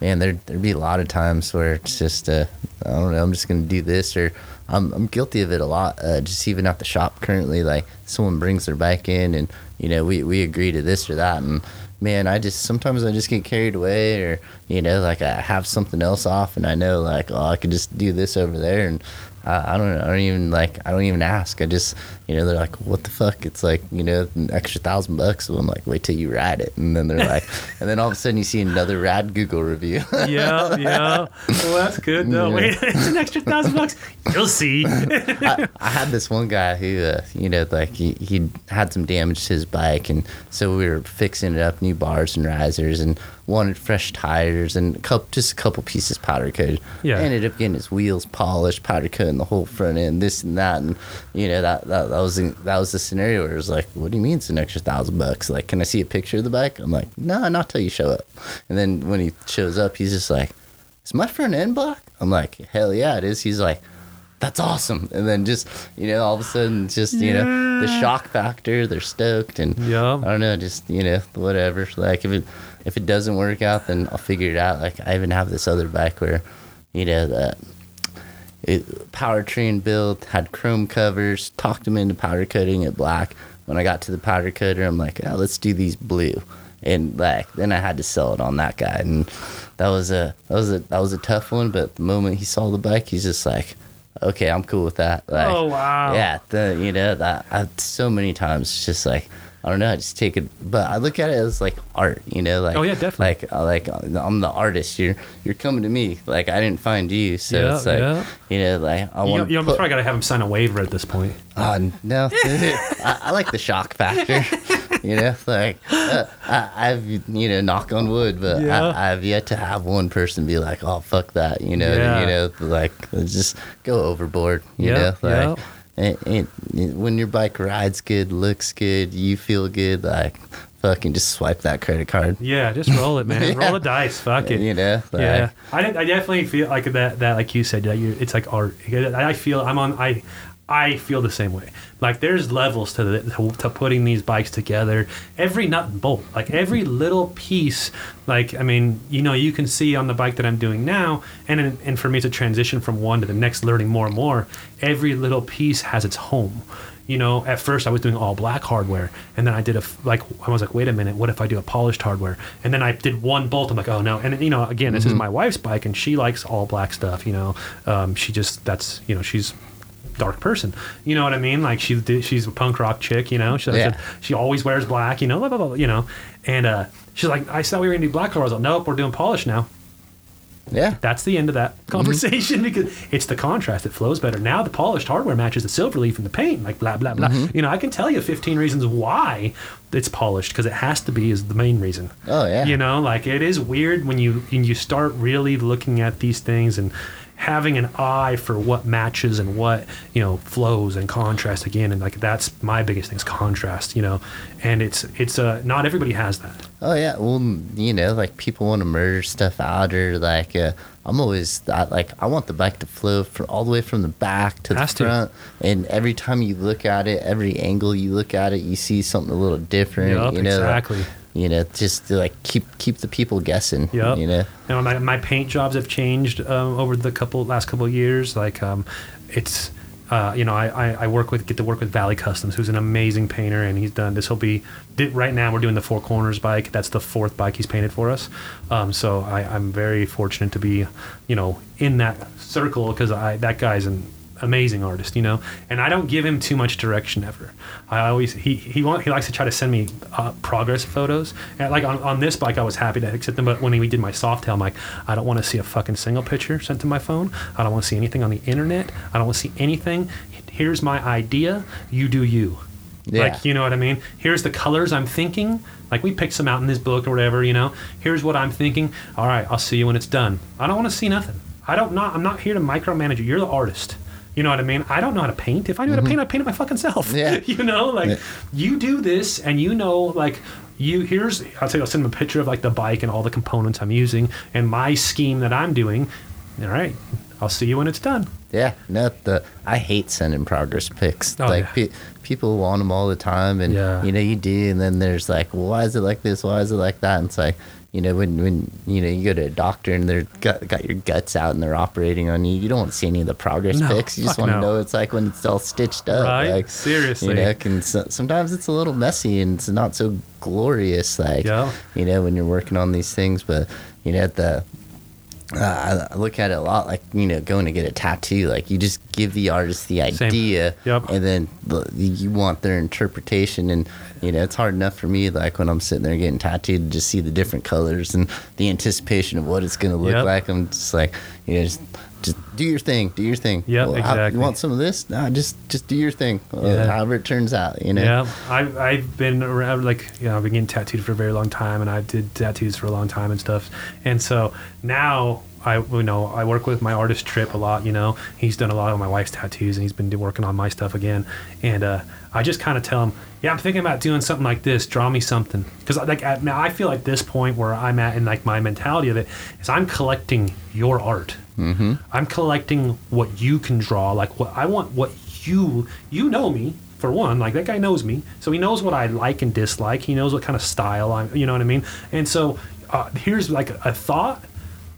man, there there'd be a lot of times where it's just uh, I don't know. I'm just gonna do this, or I'm I'm guilty of it a lot. Uh, just even at the shop currently, like someone brings their bike in, and you know we we agree to this or that, and man, I just sometimes I just get carried away, or you know, like I have something else off, and I know like oh I could just do this over there, and I, I don't know, I don't even like I don't even ask. I just you know they're like what the fuck? It's like you know an extra thousand bucks. So I'm like wait till you ride it, and then they're like, and then all of a sudden you see another rad Google review. yeah, yeah. Well, that's good though. Yeah. Wait, it's an extra thousand bucks. You'll see. I, I had this one guy who, uh, you know, like he, he had some damage to his bike, and so we were fixing it up, new bars and risers, and wanted fresh tires and a couple, just a couple pieces powder coated. Yeah. I ended up getting his wheels polished, powder coating the whole front end, this and that, and you know that that, that was the- that was the scenario where it was like, what do you mean it's an extra thousand bucks? Like, can I see a picture of the bike? I'm like, no, not till you show up. And then when he shows up, he's just like, is my front end block? I'm like, hell yeah, it is. He's like, that's awesome. And then just, you know, all of a sudden, just, you know, the shock factor, they're stoked. And Yeah. I don't know, just, you know, whatever. Like, if it, if it doesn't work out, then I'll figure it out. Like, I even have this other bike where, you know, the it, powertrain build had chrome covers, talked him into powder coating it black. When I got to the powder coater, I'm like, oh, let's do these blue. And like, then I had to sell it on that guy, and that was a that was a that was a tough one. But the moment he saw the bike, he's just like, okay, I'm cool with that. Like, Oh, wow. Yeah, the you know that I, so many times just like I don't know, I just take it. But I look at it as like art, you know, like Oh, yeah, definitely. Like uh, like I'm the artist. You're you're coming to me. Like I didn't find you, so Yeah, it's like yeah. you know, like I You, want you to almost probably got to have him sign a waiver at this point. Oh no, I, I like the shock factor. you know, like uh, I, I've you know, knock on wood, but Yeah. I, I've yet to have one person be like, "Oh fuck that," you know, you know, like just go overboard. You know, like when your bike rides good, looks good, you feel good, like fucking just swipe that credit card. Yeah, just roll it, man. Yeah. Roll the dice. Fuck it. You know, like, yeah, I, I definitely feel like that. That like you said, that you, it's like art. I feel I'm on. I I feel the same way. Like there's levels to the to, to putting these bikes together. Every nut and bolt, like every little piece. Like I mean, you know, you can see on the bike that I'm doing now, and and for me to transition from one to the next, learning more and more. Every little piece has its home you know, at first I was doing all black hardware, and then I did a like I was like, wait a minute, what if I do a polished hardware? And then I did one bolt. I'm like, oh no, and you know, again, this is my wife's bike, and she likes all black stuff. You know, um, she just that's you know she's dark person. You know what I mean? Like she did, she's a punk rock chick. You know, she Yeah. she always wears black. You know, blah, blah, blah, you know, and uh, she's like, I thought we were gonna do black. I was like, nope, we're doing polished now yeah, that's the end of that conversation because it's the contrast. It flows better. Now the polished hardware matches the silver leaf in the paint, like blah, blah, blah. You know, I can tell you 15 reasons why it's polished because it has to be is the main reason. Oh, yeah. You know, like it is weird when you when you start really looking at these things and having an eye for what matches and what you know flows and contrast again and like that's my biggest thing is contrast you know and it's it's uh not everybody has that Oh yeah, well, you know, like people want to merge stuff out, or like uh, I'm always I, like I want the bike to flow from all the way from the back to Has the to. front, and every time you look at it, every angle you look at it, you see something a little different. Yup, you know, like- exactly. You know, just to like keep keep the people guessing. Yeah, You know. And my, my paint jobs have changed um, over the couple last couple of years. Like um, it's uh, you know I, I, I work with get to work with Valley Customs, who's an amazing painter, and he's done this. He'll be right now we're doing the Four Corners bike. That's the fourth bike he's painted for us. Um, so I, I'm very fortunate to be you know in that circle because I that guy's an amazing artist, you know. And I don't give him too much direction ever. I always he he want, he likes to try to send me uh, progress photos. And like on, on this bike, I was happy to accept them. But when we did my Softail, I'm like, I don't want to see a fucking single picture sent to my phone. I don't want to see anything on the internet. I don't want to see anything. Here's my idea. You do you. Yeah. Like, you know what I mean? Here's the colors I'm thinking. Like, we picked some out in this book or whatever, you know? Here's what I'm thinking. All right, I'll see you when it's done. I don't want to see nothing. I don't not, I'm not here to micromanage you. You're the artist. You know what I mean? I don't know how to paint. If I knew how to paint, I'd paint it my fucking self. Mm-hmm. Yeah. you know, like Yeah. you do this and you know, like you here's I'll tell you, I'll send them a picture of like the bike and all the components I'm using and my scheme that I'm doing. All right, I'll see you when it's done. Yeah, no, the I hate sending progress pics. Oh, like yeah. pe- people want them all the time, and Yeah. you know you do, and then there's like, well, why is it like this? Why is it like that? And it's like, you know, when when you know you go to a doctor and they're got, got your guts out and they're operating on you, you don't want to see any of the progress No, pics. You just want to no. know it's like when it's all stitched up. Right? Like, Seriously. you know, can, so, sometimes it's a little messy and it's not so glorious. Like, Yeah. you know, when you're working on these things, but you know, at the uh, I look at it a lot like you know going to get a tattoo. Like you just give the artist the idea, Yep. and then the, you want their interpretation. And you know it's hard enough for me like when I'm sitting there getting tattooed to just see the different colors and the anticipation of what it's going to look Yep. like. I'm just like you know just. Just do your thing. Do your thing. Yeah, how- exactly. you want some of this? Nah, just just do your thing. Yeah. However it turns out, you know. Yeah, I've, I've been around, like, you know, I've been getting tattooed for a very long time, and I did tattoos for a long time and stuff. And so now I, you know, I work with my artist Trip a lot. You know, he's done a lot of my wife's tattoos, and he's been working on my stuff again. And uh, I just kind of tell him, yeah, I'm thinking about doing something like this. Draw me something, because like at, now I feel like this point where I'm at in like my mentality of it is I'm collecting your art. Mm-hmm. I'm collecting what you can draw. Like what I want, what you you know me for one. Like that guy knows me, so he knows what I like and dislike. He knows what kind of style I'm. You know what I mean? And so uh, here's like a, a thought.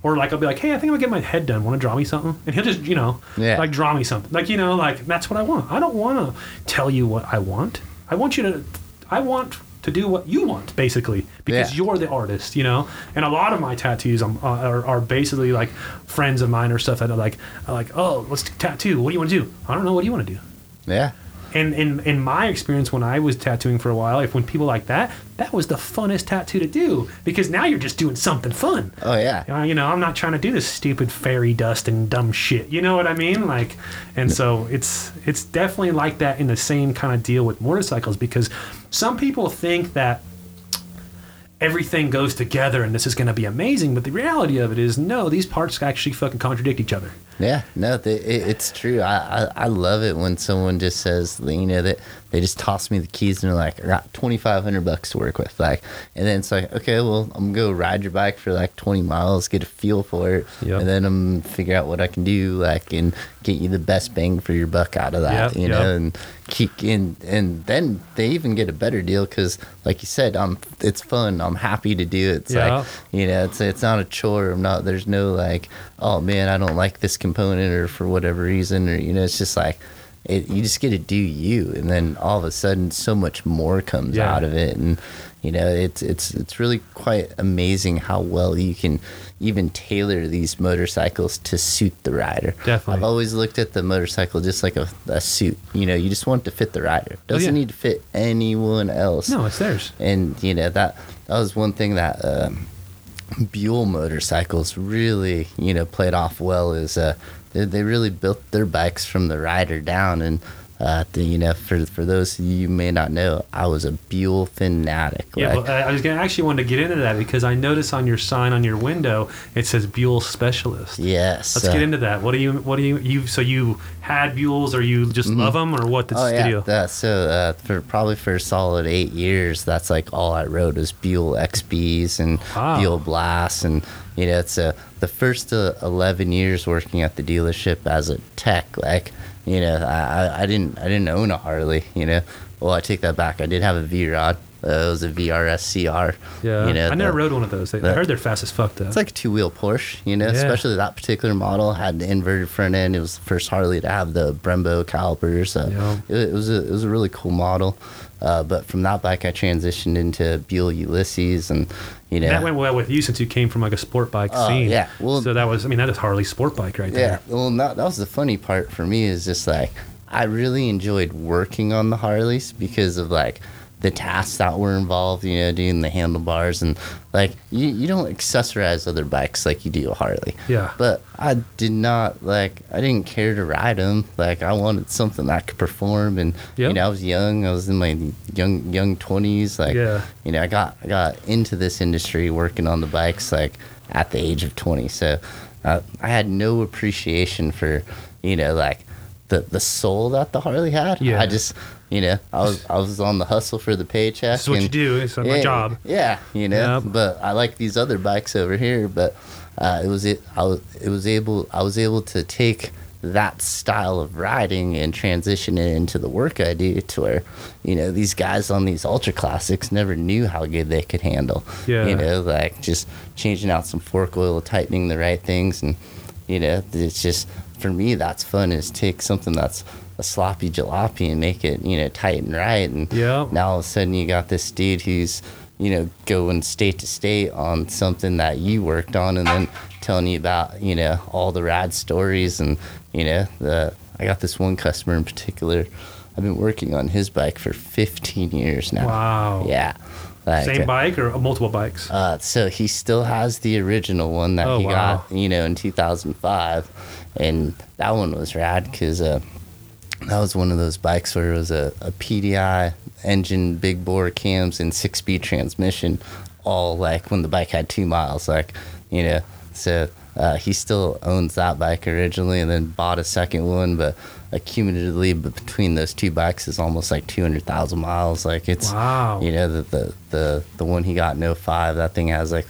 Or like I'll be like, hey, I think I'm gonna get my head done. Want to draw me something? And he'll just, you know, Yeah. like draw me something. Like you know, like that's what I want. I don't want to tell you what I want. I want you to. I want to do what you want, basically, because Yeah. you're the artist, you know. And a lot of my tattoos um, uh, are, are basically like friends of mine or stuff that are like, are like, oh, let's tattoo. What do you want to do? I don't know. What do you want to do? Yeah. And in in my experience, when I was tattooing for a while, if when people like that, that was the funnest tattoo to do because now you're just doing something fun. Oh yeah. Uh, you know, I'm not trying to do this stupid fairy dust and dumb shit. You know what I mean? Like, and so it's it's definitely like that in the same kind of deal with motorcycles because some people think that everything goes together and this is going to be amazing, but the reality of it is no, these parts actually fucking contradict each other. Yeah, no, they, it, it's true. I, I I love it when someone just says, you know, that they just toss me the keys and they're like, I got twenty five hundred bucks to work with, like, and then it's like, okay, well, I'm gonna go ride your bike for like twenty miles, get a feel for it, Yep. and then I'm figure out what I can do, like, and get you the best bang for your buck out of that, Yep, you know, and keep in, and then they even get a better deal because, like you said, I'm, it's fun. I'm happy to do it. It's Yeah. like, you know, it's it's not a chore. I'm not. There's no like, oh man, I don't like this component or for whatever reason or you know, it's just like, it. You just get to do you, and then all of a sudden, so much more comes Yeah. out of it, and you know, it's it's it's really quite amazing how well you can even tailor these motorcycles to suit the rider. Definitely. I've always looked at the motorcycle just like a, a suit. You know, you just want it to fit the rider. Doesn't Oh, yeah. need to fit anyone else No, it's theirs. and you know that that was one thing that um, Buell motorcycles really you know played off well is uh, they, really built their bikes from the rider down and uh, you know for for those you may not know I was a Buell fanatic Yeah, like, well, I I was gonna actually wanted to get into that because I notice on your sign on your window it says Buell Specialist. yes Let's uh, get into that. What do you? What do you? You so you had Buells, or you just love them, or what? This Oh yeah, that, so uh, for probably for a solid eight years, that's like all I rode was Buell XBs and Wow. Buell Blasts, and you know, it's uh, the first uh, eleven years working at the dealership as a tech. Like, you know, I, I- didn't I didn't own a Harley. You know, well I take that back. I did have a V Rod. Uh, it was a VRS CR. yeah, you know, I never the- rode one of those. They, I heard they're fast as fuck though. it's like a two wheel Porsche, you know, Yeah. especially that particular model had the inverted front end. It was the first Harley to have the Brembo calipers. Uh, Yeah. it, it was a it was a really cool model. Uh, but from that bike, I transitioned into Buell Ulysses, and you know, that went well with you since you came from like a sport bike Oh, scene. yeah. Well- so that was. I mean, that is Harley sport bike right yeah. there. Well, that, that was the funny part for me is just like I really enjoyed working on the Harleys because of like the tasks that were involved, you know, doing the handlebars and like you, you don't accessorize other bikes like you do a Harley. Yeah. But I did not like I didn't care to ride them. Like I wanted something that could perform and Yep. you know I was young. I was in my young young 20s like Yeah. you know I got I got into this industry working on the bikes like at the age of 20. So uh, I had no appreciation for you know like the the soul that the Harley had. Yeah. I just you know I was I was on the hustle for the paycheck. This is what you do. It's my yeah, job. Yeah, you know. Yep. But I like these other bikes over here. But uh, it was it. I was it was able. I was able to take that style of riding and transition it into the work I do to where, you know, these guys on these ultra classics never knew how good they could handle. Yeah. You know, like just changing out some fork oil, tightening the right things, and you know, it's just for me that's fun is take something that's a sloppy jalopy and make it you know tight and right and Yep. now all of a sudden you got this dude who's you know going state to state on something that you worked on and then telling you about you know all the rad stories and you know the i got this one customer in particular i've been working on his bike for 15 years now Wow. yeah like, Same bike or multiple bikes? uh, so he still has the original one that Oh, he wow. got, you know, in 2005, and that one was rad because uh, that was one of those bikes where it was a, a PDI engine, big bore cams, and six-speed transmission, all like when the bike had two miles, like you know. So uh, he still owns that bike originally, and then bought a second one, but accumulatively but between those two bikes is almost like 200,000 miles. Like it's Wow. you know the the the, the one he got in 05, that thing has like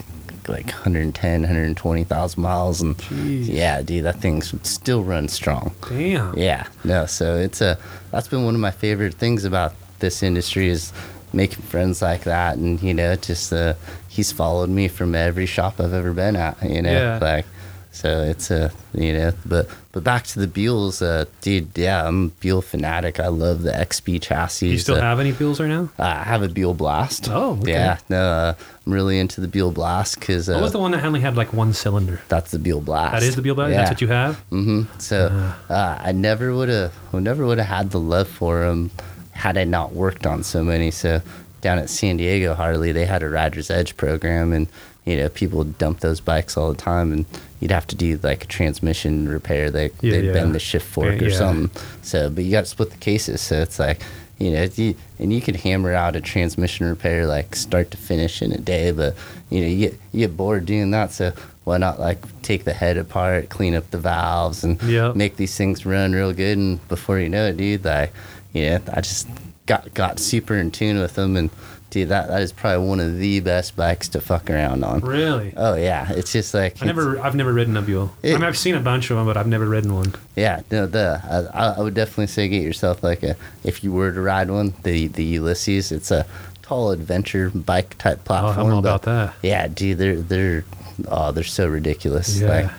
like 110 120,000 miles and Jeez. yeah dude that thing still runs strong Damn. yeah no so it's a that's been one of my favorite things about this industry is making friends like that and you know just uh he's followed me from every shop i've ever been at you know Yeah. like so it's a you know but but back to the Buells, uh dude yeah i'm a Buell fanatic i love the XB chassis You still uh, have any Buells right now? I have a Buell Blast. Oh, okay. yeah. No, uh, I'm really into the Buell Blast because What uh, was the one that only had like one cylinder? that's the Buell Blast. That is the Buell Blast? Yeah. That's what you have? Mm-hmm. So uh, I never would have, never would have had the love for them had I not worked on so many. So down at San Diego Harley, they had a Rider's Edge program, and you know people would dump those bikes all the time, and you'd have to do like a transmission repair. They Yeah, they'd yeah. bend the shift fork Yeah, or something. So, but you got to split the cases. So it's like. You know, you, and you could hammer out a transmission repair like start to finish in a day, but you know, you get, you get bored doing that. So why not like take the head apart, clean up the valves, and Yep. make these things run real good. And before you know it, dude, like, you know, I just got got super in tune with them, and dude, that that is probably one of the best bikes to fuck around on. Really? Oh yeah, it's just like I never, I've never ridden a Buell. I mean, I've seen a bunch of them, but I've never ridden one. Yeah, no, the I, I would definitely say get yourself like a if you were to ride one, the the Ulysses. It's a tall adventure bike type Oh, platform. but- about that. Yeah, dude, they're they're oh they're so ridiculous. Yeah. Like,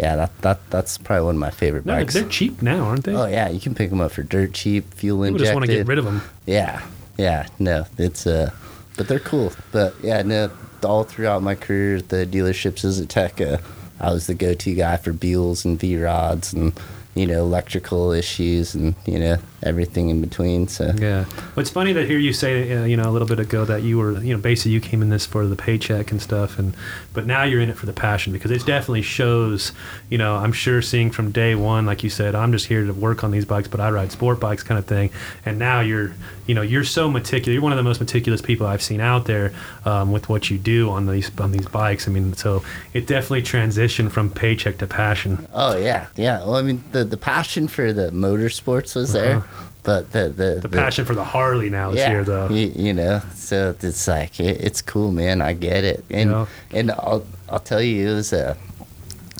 yeah, that, that that's probably one of my favorite No, bikes. they're cheap now, aren't they? Oh yeah, you can pick them up for dirt cheap, fuel People injected. just want to get rid of them. Yeah, yeah, no, it's uh, but they're cool. But yeah, no, all throughout my career at the dealerships as a tech, uh, I was the go-to guy for Buells and V rods and you know electrical issues and you know everything in between. So Yeah. Well, it's funny to hear you say, uh, you know, a little bit ago that you were, you know, basically you came in this for the paycheck and stuff, and but now you're in it for the passion because it definitely shows. You know, I'm sure seeing from day one, like you said, I'm just here to work on these bikes, but I ride sport bikes, kind of thing. And now you're, you know, you're so meticulous. You're one of the most meticulous people I've seen out there um, with what you do on these on these bikes. I mean, so it definitely transitioned from paycheck to passion. oh yeah, yeah. Well, I mean the the passion for the motorsports was there, but the the Uh-huh. The passion for the Harley now is yeah, here, though. You, you know, so it's like it, it's cool, man. I get it, and Yeah. and I'll I'll tell you, it was a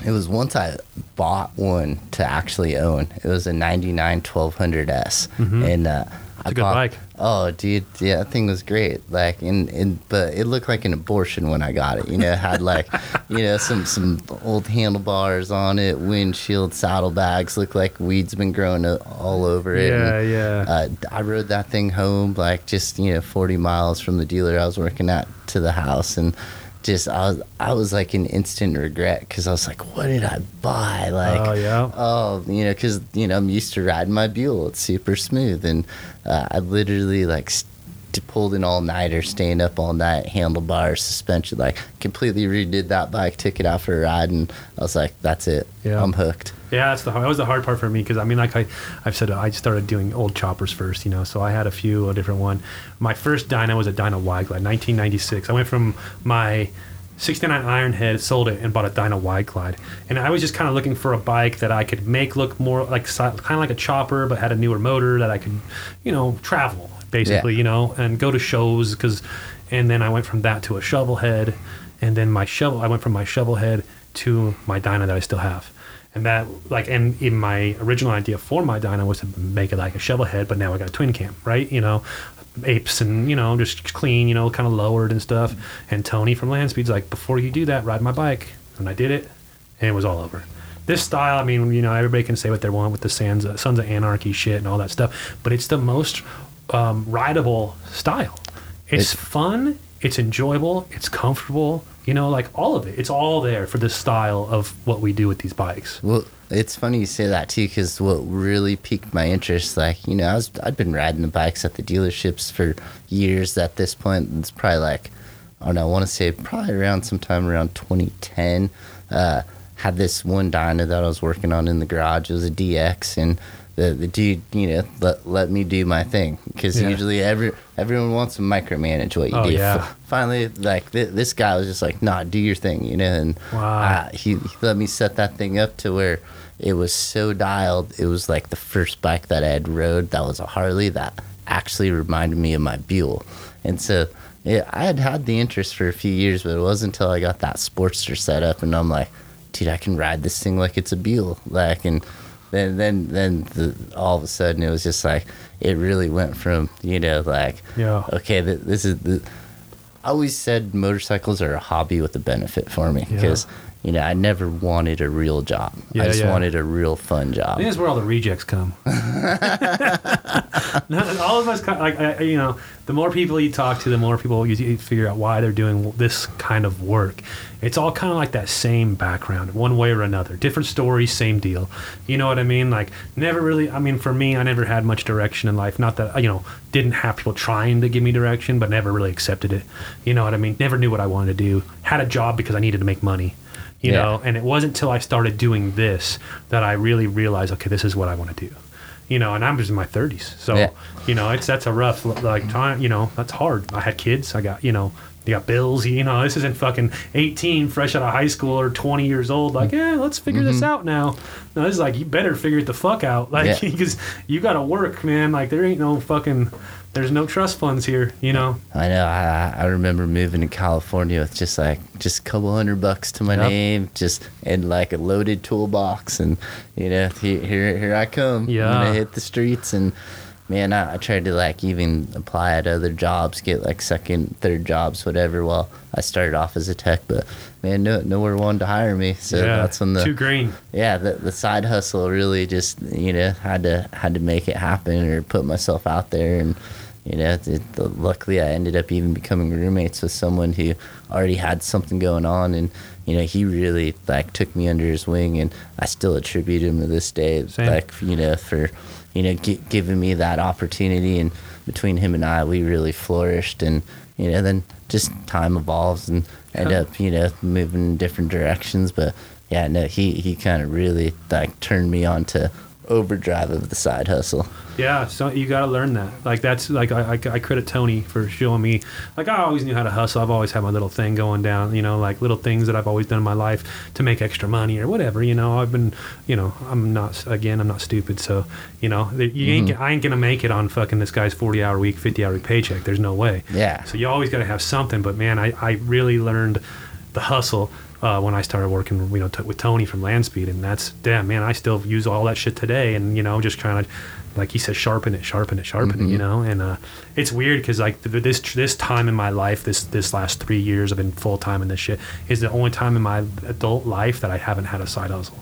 it was once I bought one to actually own. It was a '99 1200s, and uh, I Mm-hmm. a good bought- bike. Oh, dude, yeah, that thing was great. Like, and, and but it looked like an abortion when I got it. You know, it had like, you know, some some old handlebars on it, windshield, saddlebags. Looked like weeds been growing all over it. Yeah, and, yeah. uh, I rode that thing home like just you know 40 miles from the dealer I was working at to the house and just I was I was like in instant regret because I was like what did I buy like Oh, yeah. oh you know because you know I'm used to riding my Buell it's super smooth and uh, I literally like s- t- pulled an all nighter, staying up all night, handlebars, suspension, like completely redid that bike, took it out for a ride, and I was like, that's it. Yeah. I'm hooked. Yeah, that's the hard, that was the hard part for me because I mean, like I, I've said, I started doing old choppers first, you know. So I had a few a different one. My first Dyna was a Dyna Wide Glide, 1996. I went from my 69 Ironhead, sold it, and bought a Dyna Wide Glide. And I was just kind of looking for a bike that I could make look more like kind of like a chopper, but had a newer motor that I could, you know, travel basically, Yeah. you know, and go to shows because. And then I went from that to a shovel head, and then my shovel. I went from my shovel head to my Dyna that I still have. And that, like, and in my original idea for my Dyna was to make it like a shovel head, but now I got a twin cam, right? You know, apes and, you know, just clean, you know, kind of lowered and stuff. And Tony from Land Landspeed's like, before you do that, ride my bike. And I did it, and it was all over. This style, I mean, you know, everybody can say what they want with the Sons of, Sons of Anarchy shit and all that stuff, but it's the most um, rideable style. It's It- fun, it's enjoyable, it's comfortable, you know, like all of it. It's all there for this style of what we do with these bikes. Well, it's funny you say that too, because what really piqued my interest, like you know, I was I'd been riding the bikes at the dealerships for years. At this point, it's probably like I don't know. I want to say probably around sometime around 2010. Uh, had this one dyno that I was working on in the garage. It was a DX, and the, the dude, you know, let, let me do my thing because Yeah. usually every everyone wants to micromanage what you Oh, do. yeah. Finally, like th- this guy was just like, "Nah, do your thing," you know, and Wow. uh, he, he let me set that thing up to where it was so dialed. It was like the first bike that I had rode that was a Harley that actually reminded me of my Buell. And so yeah, I had had the interest for a few years, but it wasn't until I got that Sportster set up and I'm like, dude, I can ride this thing like it's a Buell. Like, and then, then, then the, all of a sudden it was just like, it really went from, you know, like, Yeah. okay, th- this is the, I always said motorcycles are a hobby with a benefit for me Yeah. because you know I never wanted a real job. Yeah, I just yeah. wanted a real fun job. I think that's where all the rejects come. All of us, kind like I- you know, the more people you talk to, the more people you, you figure out why they're doing this kind of work. It's all kind of like that same background, one way or another. Different stories, same deal. You know what I mean? Like never really. I mean, for me, I never had much direction in life. Not that you know, didn't have people trying to give me direction, but never really accepted it. You know what I mean? Never knew what I wanted to do. Had a job because I needed to make money you Yeah. know and it wasn't until i started doing this that i really realized okay this is what i want to do you know and i'm just in my 30s so Yeah. you know it's that's a rough like time you know that's hard i had kids i got you know you got bills you know this isn't fucking 18 fresh out of high school or 20 years old like Mm-hmm. yeah let's figure this out now no this is like you better figure it the fuck out like Yeah. because you gotta work man like there ain't no fucking there's no trust funds here you know I know. I, I remember moving to California with just like just a couple hundred bucks to my Yep. name, just and like a loaded toolbox, and you know here here, here I come. Yeah. I'm gonna hit the streets and. Man, I, I tried to like even apply at other jobs, get like second, third jobs, whatever. While I started off as a tech, but man, no, nowhere wanted to hire me. So yeah that's when the too green yeah the, the side hustle really just you know had to had to make it happen or put myself out there and you know it, luckily i ended up even becoming roommates with someone who already had something going on and you know he really like took me under his wing and i still attribute him to this day Same. like you know for you know gi- giving me that opportunity and between him and i we really flourished and you know then just time evolves and end up you know moving in different directions but yeah no he he kind of really like turned me on to overdrive of the side hustle Yeah, so you got to learn that. Like that's like I, I, I credit Tony for showing me. Like I always knew how to hustle. I've always had my little thing going down. You know, like little things that I've always done in my life to make extra money or whatever. You know, I've been. You know, I'm not. Again, I'm not stupid. So you know, you ain't. Mm-hmm. I ain't gonna make it on fucking this guy's 40 hour week, 50 hour paycheck. There's no way. Yeah. So you always got to have something. But man, I I really learned the hustle. Uh, when I started working, you know, t- with Tony from Landspeed, and that's damn man, I still use all that shit today, and you know, just trying to, like he says, sharpen it, sharpen it, sharpen it, you know. And uh, it's weird because like th- this this time in my life, this this last three years, I've been full time in this shit, is the only time in my adult life that I haven't had a side hustle.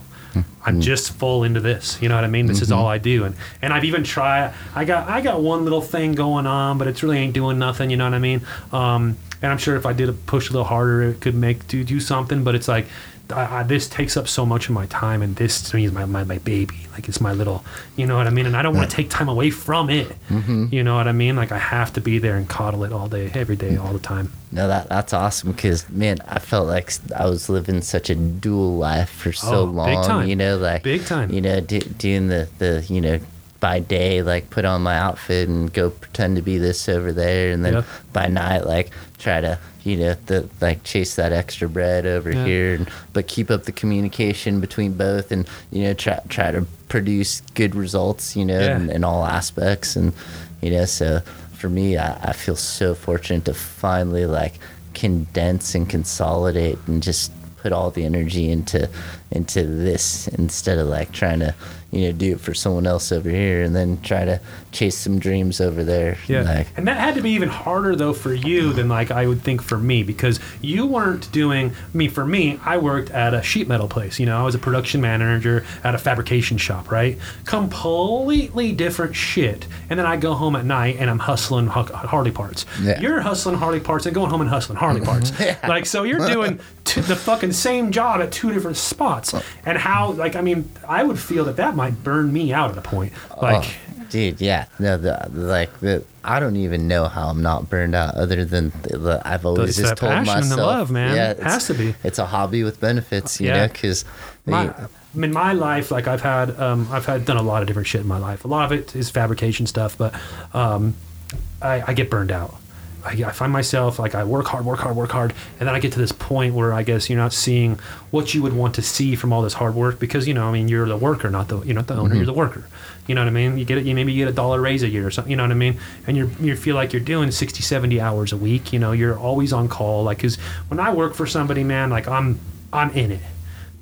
I'm just full into this. You know what I mean? This is all I do, and and I've even tried. I got I got one little thing going on, but it's really ain't doing nothing. You know what I mean? Um, and I'm sure if I did a push a little harder, it could make do do something. But it's like I, I, this takes up so much of my time, and this to me is my, my, my baby. Like it's my little, you know what I mean. And I don't want to take time away from it. Mm-hmm. You know what I mean? Like I have to be there and coddle it all day, every day, all the time. No, that that's awesome because man, I felt like I was living such a dual life for so Oh, long. big time. You know, like Big time. You know, do, doing the the you know by day like put on my outfit and go pretend to be this over there, and then Yep. by night like try to you know the like chase that extra bread over Yeah. here, and, but keep up the communication between both, and you know try try to produce good results. You know, Yeah. in, in all aspects, and you know so for me I, I feel so fortunate to finally like condense and consolidate and just put all the energy into into this instead of like trying to you know do it for someone else over here and then try to chase some dreams over there Yeah, like and that had to be even harder though for you than like I would think for me because you weren't doing. I mean, for me, I worked at a sheet metal place. You know, I was a production manager at a fabrication shop. Right, completely different shit. And then I go home at night and I'm hustling Harley parts. Yeah. You're hustling Harley parts and going home and hustling Harley parts. yeah. Like so, you're doing t- the fucking same job at two different spots. And how like I mean, I would feel that that might burn me out at a point. Like. oh, dude yeah no the, like the i don't even know how i'm not burned out other than the, the- i've always just told passion and the myself love, man. yeah It has to be. it's a hobby with benefits you Yeah. know because my, in my life, like I've had, um, I've had done a lot of different shit in my life. A lot of it is fabrication stuff, but um, I, I get burned out. I, I find myself like I work hard, work hard, work hard, and then I get to this point where I guess you're not seeing what you would want to see from all this hard work because you know, I mean, you're the worker, not the you're not the owner, mm-hmm. you're the worker. You know what I mean? You get it. You maybe you get a dollar raise a year or something. You know what I mean? And you you feel like you're doing 60, 70 hours a week. You know, you're always on call. Like, cause when I work for somebody, man, like I'm I'm in it.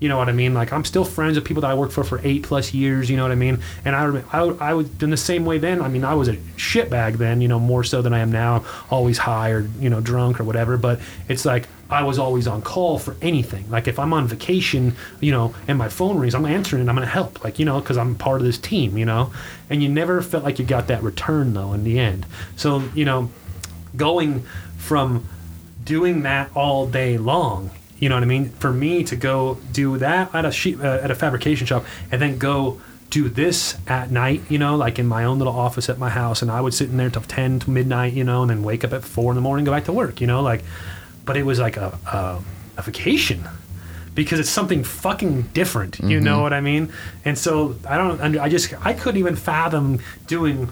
You know what I mean? Like I'm still friends with people that I worked for for eight plus years. You know what I mean? And I, I, I was in the same way then. I mean, I was a shitbag then. You know, more so than I am now. Always high or you know drunk or whatever. But it's like I was always on call for anything. Like if I'm on vacation, you know, and my phone rings, I'm answering and I'm gonna help. Like you know, because I'm part of this team. You know, and you never felt like you got that return though in the end. So you know, going from doing that all day long. You know what I mean? For me to go do that at a sheet, uh, at a fabrication shop, and then go do this at night. You know, like in my own little office at my house, and I would sit in there till ten to midnight. You know, and then wake up at four in the morning, go back to work. You know, like, but it was like a a, a vacation because it's something fucking different. You know what I mean? And so I don't. I just I couldn't even fathom doing.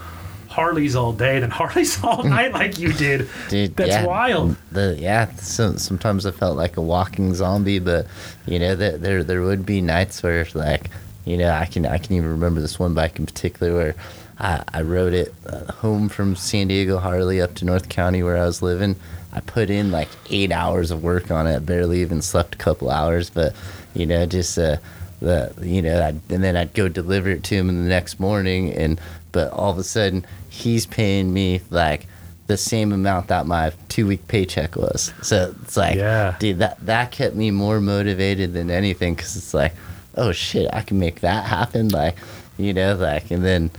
Harleys all day, then Harleys all night, like you did. Dude, That's yeah, wild. The yeah, so, sometimes I felt like a walking zombie, but you know, there there there would be nights where like, you know, I can I can even remember this one bike in particular where I I rode it uh, home from San Diego Harley up to North County where I was living. I put in like eight hours of work on it. Barely even slept a couple hours, but you know, just uh, the you know, I'd, and then I'd go deliver it to him in the next morning, and but all of a sudden he's paying me like the same amount that my two week paycheck was. So it's like, Yeah. dude, that that kept me more motivated than anything because it's like, oh shit, I can make that happen. Like, you know, like, and then.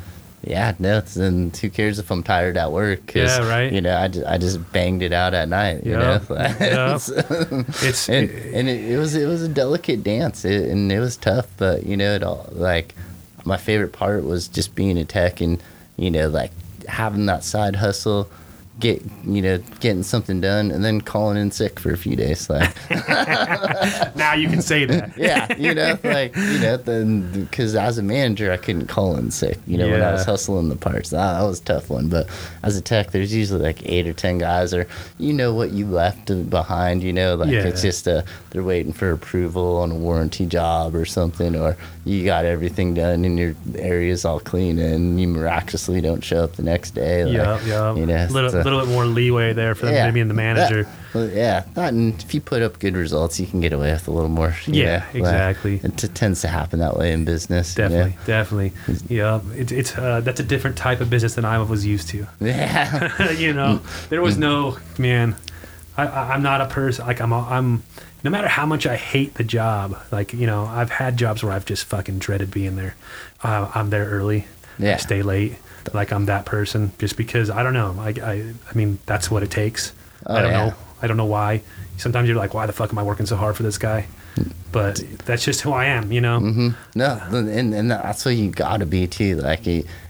Yeah, no. it's- Then who cares if I'm tired at work? Yeah, right. You know, I just, I just banged it out at night. You Yeah, know, yeah. It's and and it, it was it was a delicate dance, it, and it was tough. But you know, it all like my favorite part was just being a tech and you know like having that side hustle, get you know getting something done, and then calling in sick for a few days. Like now you can say that. yeah, you know, like you know, then because as a manager, I couldn't call in sick. You know, when I was hustling the parts, that, that was a tough one. But as a tech, there's usually like eight or ten guys, or you know what you left behind. You know, like Yeah. it's just a they're waiting for approval on a warranty job or something, or you got everything done and your area's all clean, and you miraculously don't show up the next day. Like, yeah, yeah. You know, little, little bit more leeway there for them maybe being the manager. that- yeah, that, and if you put up good results, you can get away with a little more. Yeah, know, like, exactly. it t- tends to happen that way in business. you know? Definitely, definitely. Yeah, it's it's uh, that's a different type of business than I was used to. Yeah. you know, there was no man. I, I'm not a person like I'm. a- I'm. No matter how much I hate the job, like you know, I've had jobs where I've just fucking dreaded being there. Uh, I'm there early. Yeah. I stay late. Like I'm that person, just because I don't know. I, I, I mean, that's what it takes. Oh, I don't yeah. know. I don't know why. Sometimes you're like, why the fuck am I working so hard for this guy? But that's just who I am, you know. hmm No, and and that's what you got to be too. Like,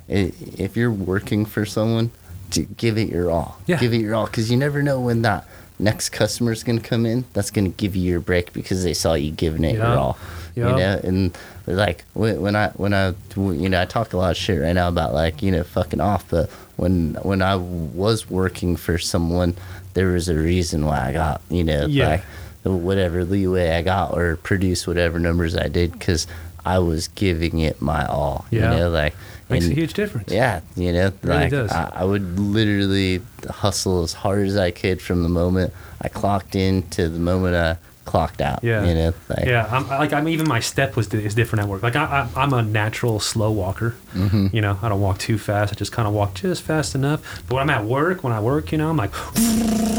if you're working for someone, to give it your all. Yeah. Give it your all because you never know when that next customer is going to come in. That's going to give you your break because they saw you giving it Yeah. your all. Yeah. You know, and like when when I when I you know I talk a lot of shit right now about like you know fucking off, but when when I was working for someone, there was a reason why I got you know Yeah. like whatever leeway I got or produce whatever numbers I did because I was giving it my all. Yeah. You know, like Makes a huge difference. yeah, you know, really like does. I, I would literally hustle as hard as I could from the moment I clocked in to the moment I clocked out. Yeah. you know, like Yeah, I'm like I'm even my step was is different at work. Like I, I I'm a natural slow walker. Mm-hmm. You know, I don't walk too fast. I just kind of walk just fast enough. But when I'm at work, when I work, you know, I'm like,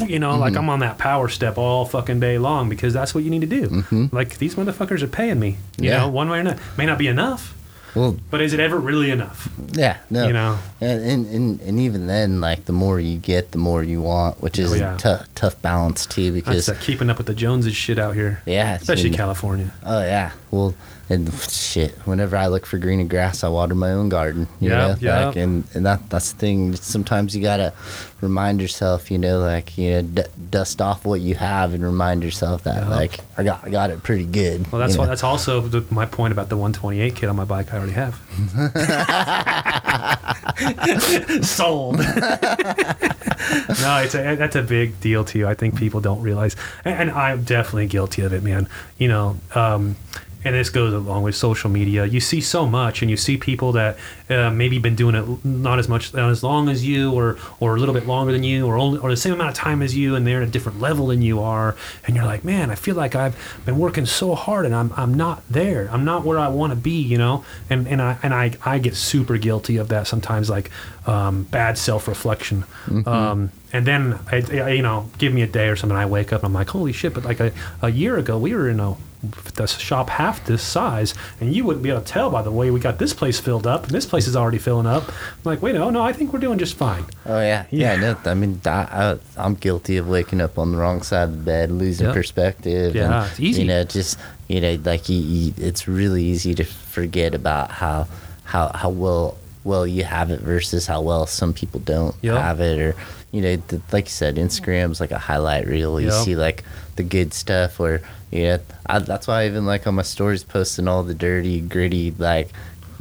you know, like Mm-hmm. I'm on that power step all fucking day long because that's what you need to do. Mm-hmm. Like these motherfuckers are paying me. You Yeah. know, one way or another. May not be enough, Well, but is it ever really enough? yeah, no, You know. and, and and even then, like the more you get, the more you want, which is Oh, yeah. a tough tough balance too. That's Because uh, keeping up with the Joneses shit out here, yeah, especially and- California. Oh yeah, well, and shit. Whenever I look for greener grass, I water my own garden. You Yeah, know, yeah. like, and and that that's the thing. Sometimes you gotta remind yourself, you know, like you know, d- dust off what you have and remind yourself that Yeah. like I got I got it pretty good. Well, that's why. know? That's also the, my point about the 128 kit on my bike. I already have. Sold. no, it's a, that's a big deal to you. I think people don't realize, and, and I'm definitely guilty of it, man. You know, um, and this goes along with social media. You see so much, and you see people that uh, maybe been doing it not as much, not as long as you, or or a little bit longer than you, or only or the same amount of time as you, and they're at a different level than you are, and you're like, man, I feel like I've been working so hard, and I'm I'm not there. I'm not where I want to be, you know. And and I and I I get super guilty of that sometimes, like um, bad self reflection. Um, and then I, I, you know, give me a day or something. I wake up and I'm like, holy shit! But like a, a year ago, we were in a the shop half this size, and you wouldn't be able to tell by the way we got this place filled up, and this place is already filling up. I'm like, wait, no, no, I think we're doing just fine. Oh yeah, yeah. Yeah. no, I mean, I, I, I'm guilty of waking up on the wrong side of the bed, losing Yep. perspective. Yeah, and, it's easy. You know, just you know, like you, you, it's really easy to forget about how how how well well you have it versus how well some people don't Yep. have it, or you know, the, like you said, Instagram's like a highlight reel. You Yep. see like the good stuff, or yeah, I, that's why I even like on my stories posting all the dirty, gritty like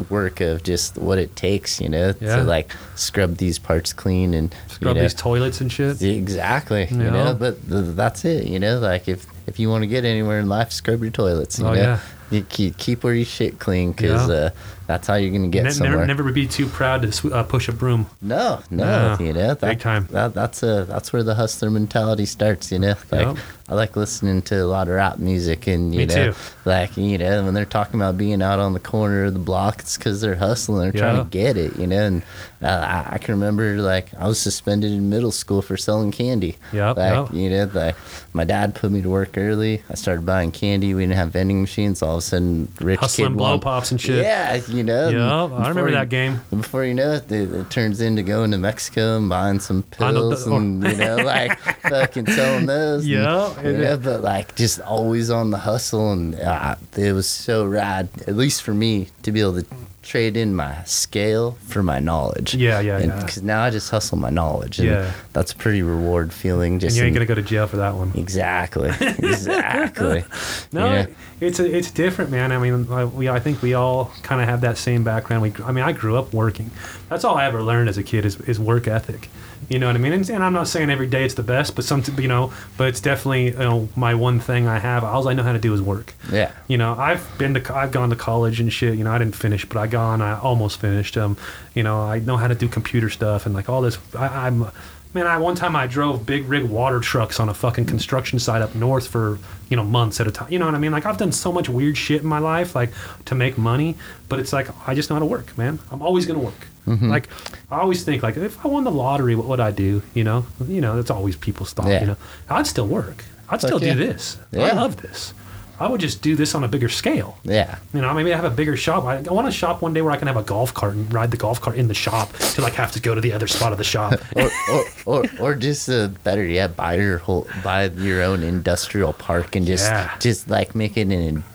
work of just what it takes, you know, Yeah. to like scrub these parts clean and Scrub you know, these toilets and shit. exactly, you Yeah. know. But th- that's it, you know. Like if if you want to get anywhere in life, scrub your toilets. You Oh, know, yeah. you keep keep where you shit clean because Yeah. uh, that's how you're gonna get Ne- somewhere. never, never be too proud to sw- uh, push a broom. No, no, No, you know, that, big time. That, that's a that's where the hustler mentality starts. You know, like Yep. I like listening to a lot of rap music, and you Me know, too. like you know, when they're talking about being out on the corner of the block, it's because they're hustling, they're trying to get it. You know, and uh, I, I can remember like I was suspended in middle school for selling candy. Yep, like yep. you know, like my dad put me to work early. I started buying candy. We didn't have vending machines. All of a sudden, rich Hustling kid blow want- pops and shit. Yeah, you know. Yep, and I remember you- that game. before you know it, it, it turns into going to Mexico and buying some know pills the- and you know, like fucking selling those. and, Yeah, you and know, but like just always on the hustle, and uh, it was so rad. At least for me to be able to trade in my scale for my knowledge. Yeah, yeah, yeah. Because now I just hustle my knowledge, and Yeah. that's a pretty reward feeling. And Just you ain't in- gonna go to jail for that one. exactly, exactly. No, Yeah. it's a, it's different, man. I mean, I, we I think we all kind of have that same background. We, I mean, I grew up working. That's all I ever learned as a kid is, is work ethic. You know what I mean? And, and I'm not saying every day it's the best, but some, you know, but it's definitely you know my one thing I have. All I know how to do is work. Yeah. You know, I've been to, I've gone to college and shit. You know, I didn't finish, but I gone, I almost finished. Um, you know, I know how to do computer stuff and like all this. I, I'm, man, I one time I drove big rig water trucks on a fucking construction site up north for you know months at a time. You know what I mean? Like I've done so much weird shit in my life, like to make money, but it's like I just know how to work, man. I'm always gonna work. Like I always think, like if I won the lottery, what would I do? You know, you know, that's always people's thought. Yeah. You know, I'd still work. I'd Fuck still yeah. do this. I love this. I would just do this on a bigger scale. Yeah. You know, maybe I have a bigger shop. I, I want a shop one day where I can have a golf cart and ride the golf cart in the shop to like have to go to the other spot of the shop. or, or, or, or just uh, better yet, buy your whole, buy your own industrial park and just, Yeah. just like make it an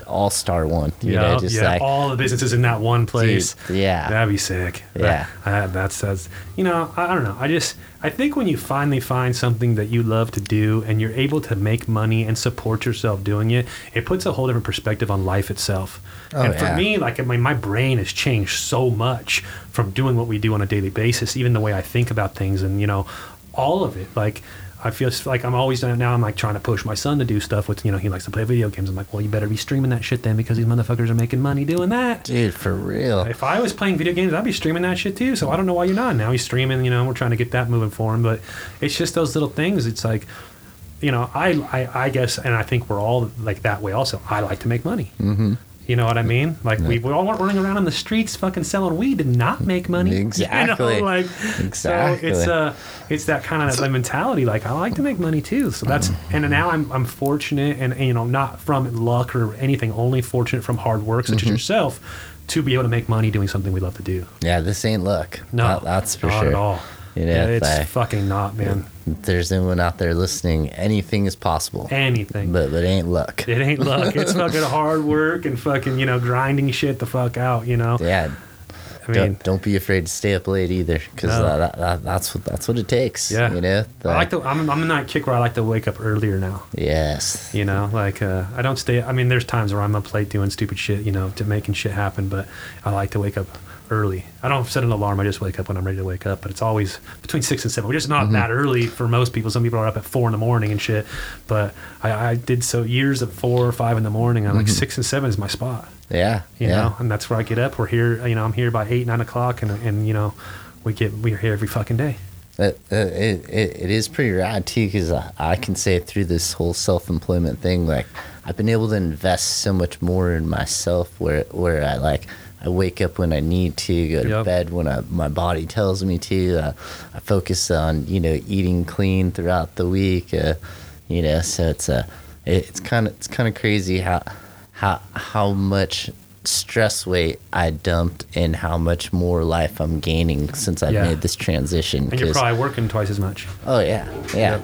all star one. You yeah, know, just yeah, like all the businesses in that one place. Dude, yeah. that'd be sick. Yeah. That- that's that's you know I, I don't know. I just I think when you finally find something that you love to do and you're able to make money and support yourself doing it, it puts a whole different perspective on life itself. Oh, and for yeah. me, like I mean, my brain has changed so much from doing what we do on a daily basis, even the way I think about things and you know all of it. Like I feel like I'm always now I'm like trying to push my son to do stuff with you know he likes to play video games. I'm like, well, you better be streaming that shit then because these motherfuckers are making money doing that. dude, for real. If I was playing video games, I'd be streaming that shit too. So I don't know why you're not. Now he's streaming. You know, we're trying to get that moving for him. But it's just those little things. It's like, you know, I I, I guess, and I think we're all like that way. Also, I like to make money. Mm-hmm. You know what I mean? Like we, we all weren't running around in the streets fucking selling weed to not mm-hmm. make money. You know, Exactly. like Exactly. So it's uh it's that kind of mentality. Like I like to make money too. So that's mm-hmm. and now I'm I'm fortunate and, and, you know not from luck or anything. Only fortunate from hard work, such as mm-hmm. yourself, to be able to make money doing something we love to do. yeah, this ain't luck. No, That- that's for not sure. at all. You know, yeah, it's like- fucking not, man. If there's anyone out there listening, anything is possible. Anything. But but it ain't luck. it ain't luck. It's fucking hard work and fucking you know grinding shit the fuck out. You know. Yeah. I mean, don't, don't be afraid to stay up late either, because No. that, that, that's what that's what it takes. yeah. You know. I like to. I'm, I'm in that kick where I like to wake up earlier now. yes. You know, like uh, I don't stay. I mean, there's times where I'm up late doing stupid shit, you know, to making shit happen. But I like to wake up early. I don't set an alarm. I just wake up when I'm ready to wake up. But it's always between six and seven, We're just not mm-hmm. that early for most people. Some people are up at four in the morning and shit. But I, I did so years at four or five in the morning. I'm like mm-hmm. six and seven is my spot. Yeah. You yeah. know, and that's where I get up. We're here. You know, I'm here by eight nine o'clock, and and you know, we get we're here every fucking day. It, it, it, it is pretty rad too because I, I can say through this whole self employment thing, like I've been able to invest so much more in myself where where I like I wake up when I need to, go to Yep. bed when I, my body tells me to. Uh, I focus on you know eating clean throughout the week. Uh, you know, so it's uh, it, it's kind of it's kind of crazy how how how much stress weight I dumped and how much more life I'm gaining since I've Yeah. made this transition. And you're probably working twice as much. Oh yeah, yeah,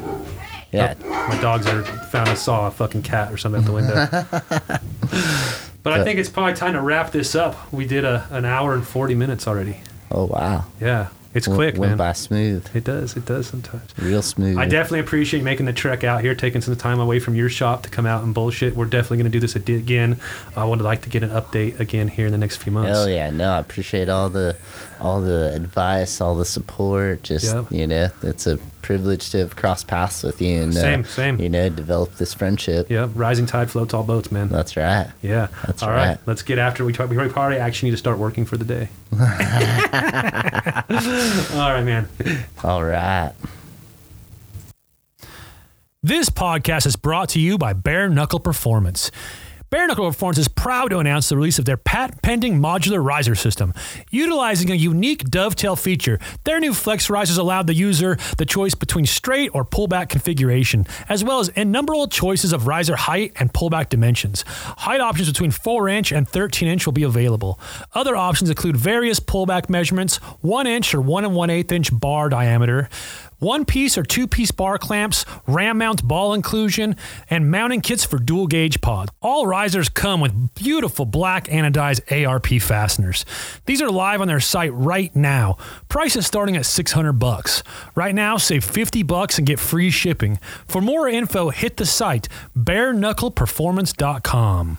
yeah. Oh, my dogs are found a saw a fucking cat or something out the window. but I think it's probably time to wrap this up. We did a, an hour and forty minutes already. Oh wow, Yeah, it's Went- quick, went man. by smooth, It does. It does sometimes. real smooth. I definitely appreciate you making the trek out here, taking some time away from your shop to come out and bullshit. We're definitely going to do this again. I would like to get an update again here in the next few months. Hell yeah, no, I appreciate all the all the advice, all the support. Just Yep. you know, it's a privilege to have crossed paths with you and uh, Same, same. You know, develop this friendship. Yeah, rising tide floats all boats, man. That's right. Yeah. That's All right. right. Let's get after we talk. We probably actually need to start working for the day. all right, man. All right. This podcast is brought to you by Bare Knuckle Performance. Bare Knuckle Performance is proud to announce the release of their patent pending modular riser system. Utilizing a unique dovetail feature, their new flex risers allowed the user the choice between straight or pullback configuration, as well as innumerable choices of riser height and pullback dimensions. Height options between 4 inch and 13 inch will be available. Other options include various pullback measurements, 1 inch or 1 and 1 8 inch bar diameter, one piece or two piece bar clamps, ram mount ball inclusion, and mounting kits for dual gauge pod. All risers come with beautiful black anodized ARP fasteners. These are live on their site right now. Price is starting at 600 bucks. Right now, save 50 bucks and get free shipping. For more info, hit the site bareknuckleperformance.com.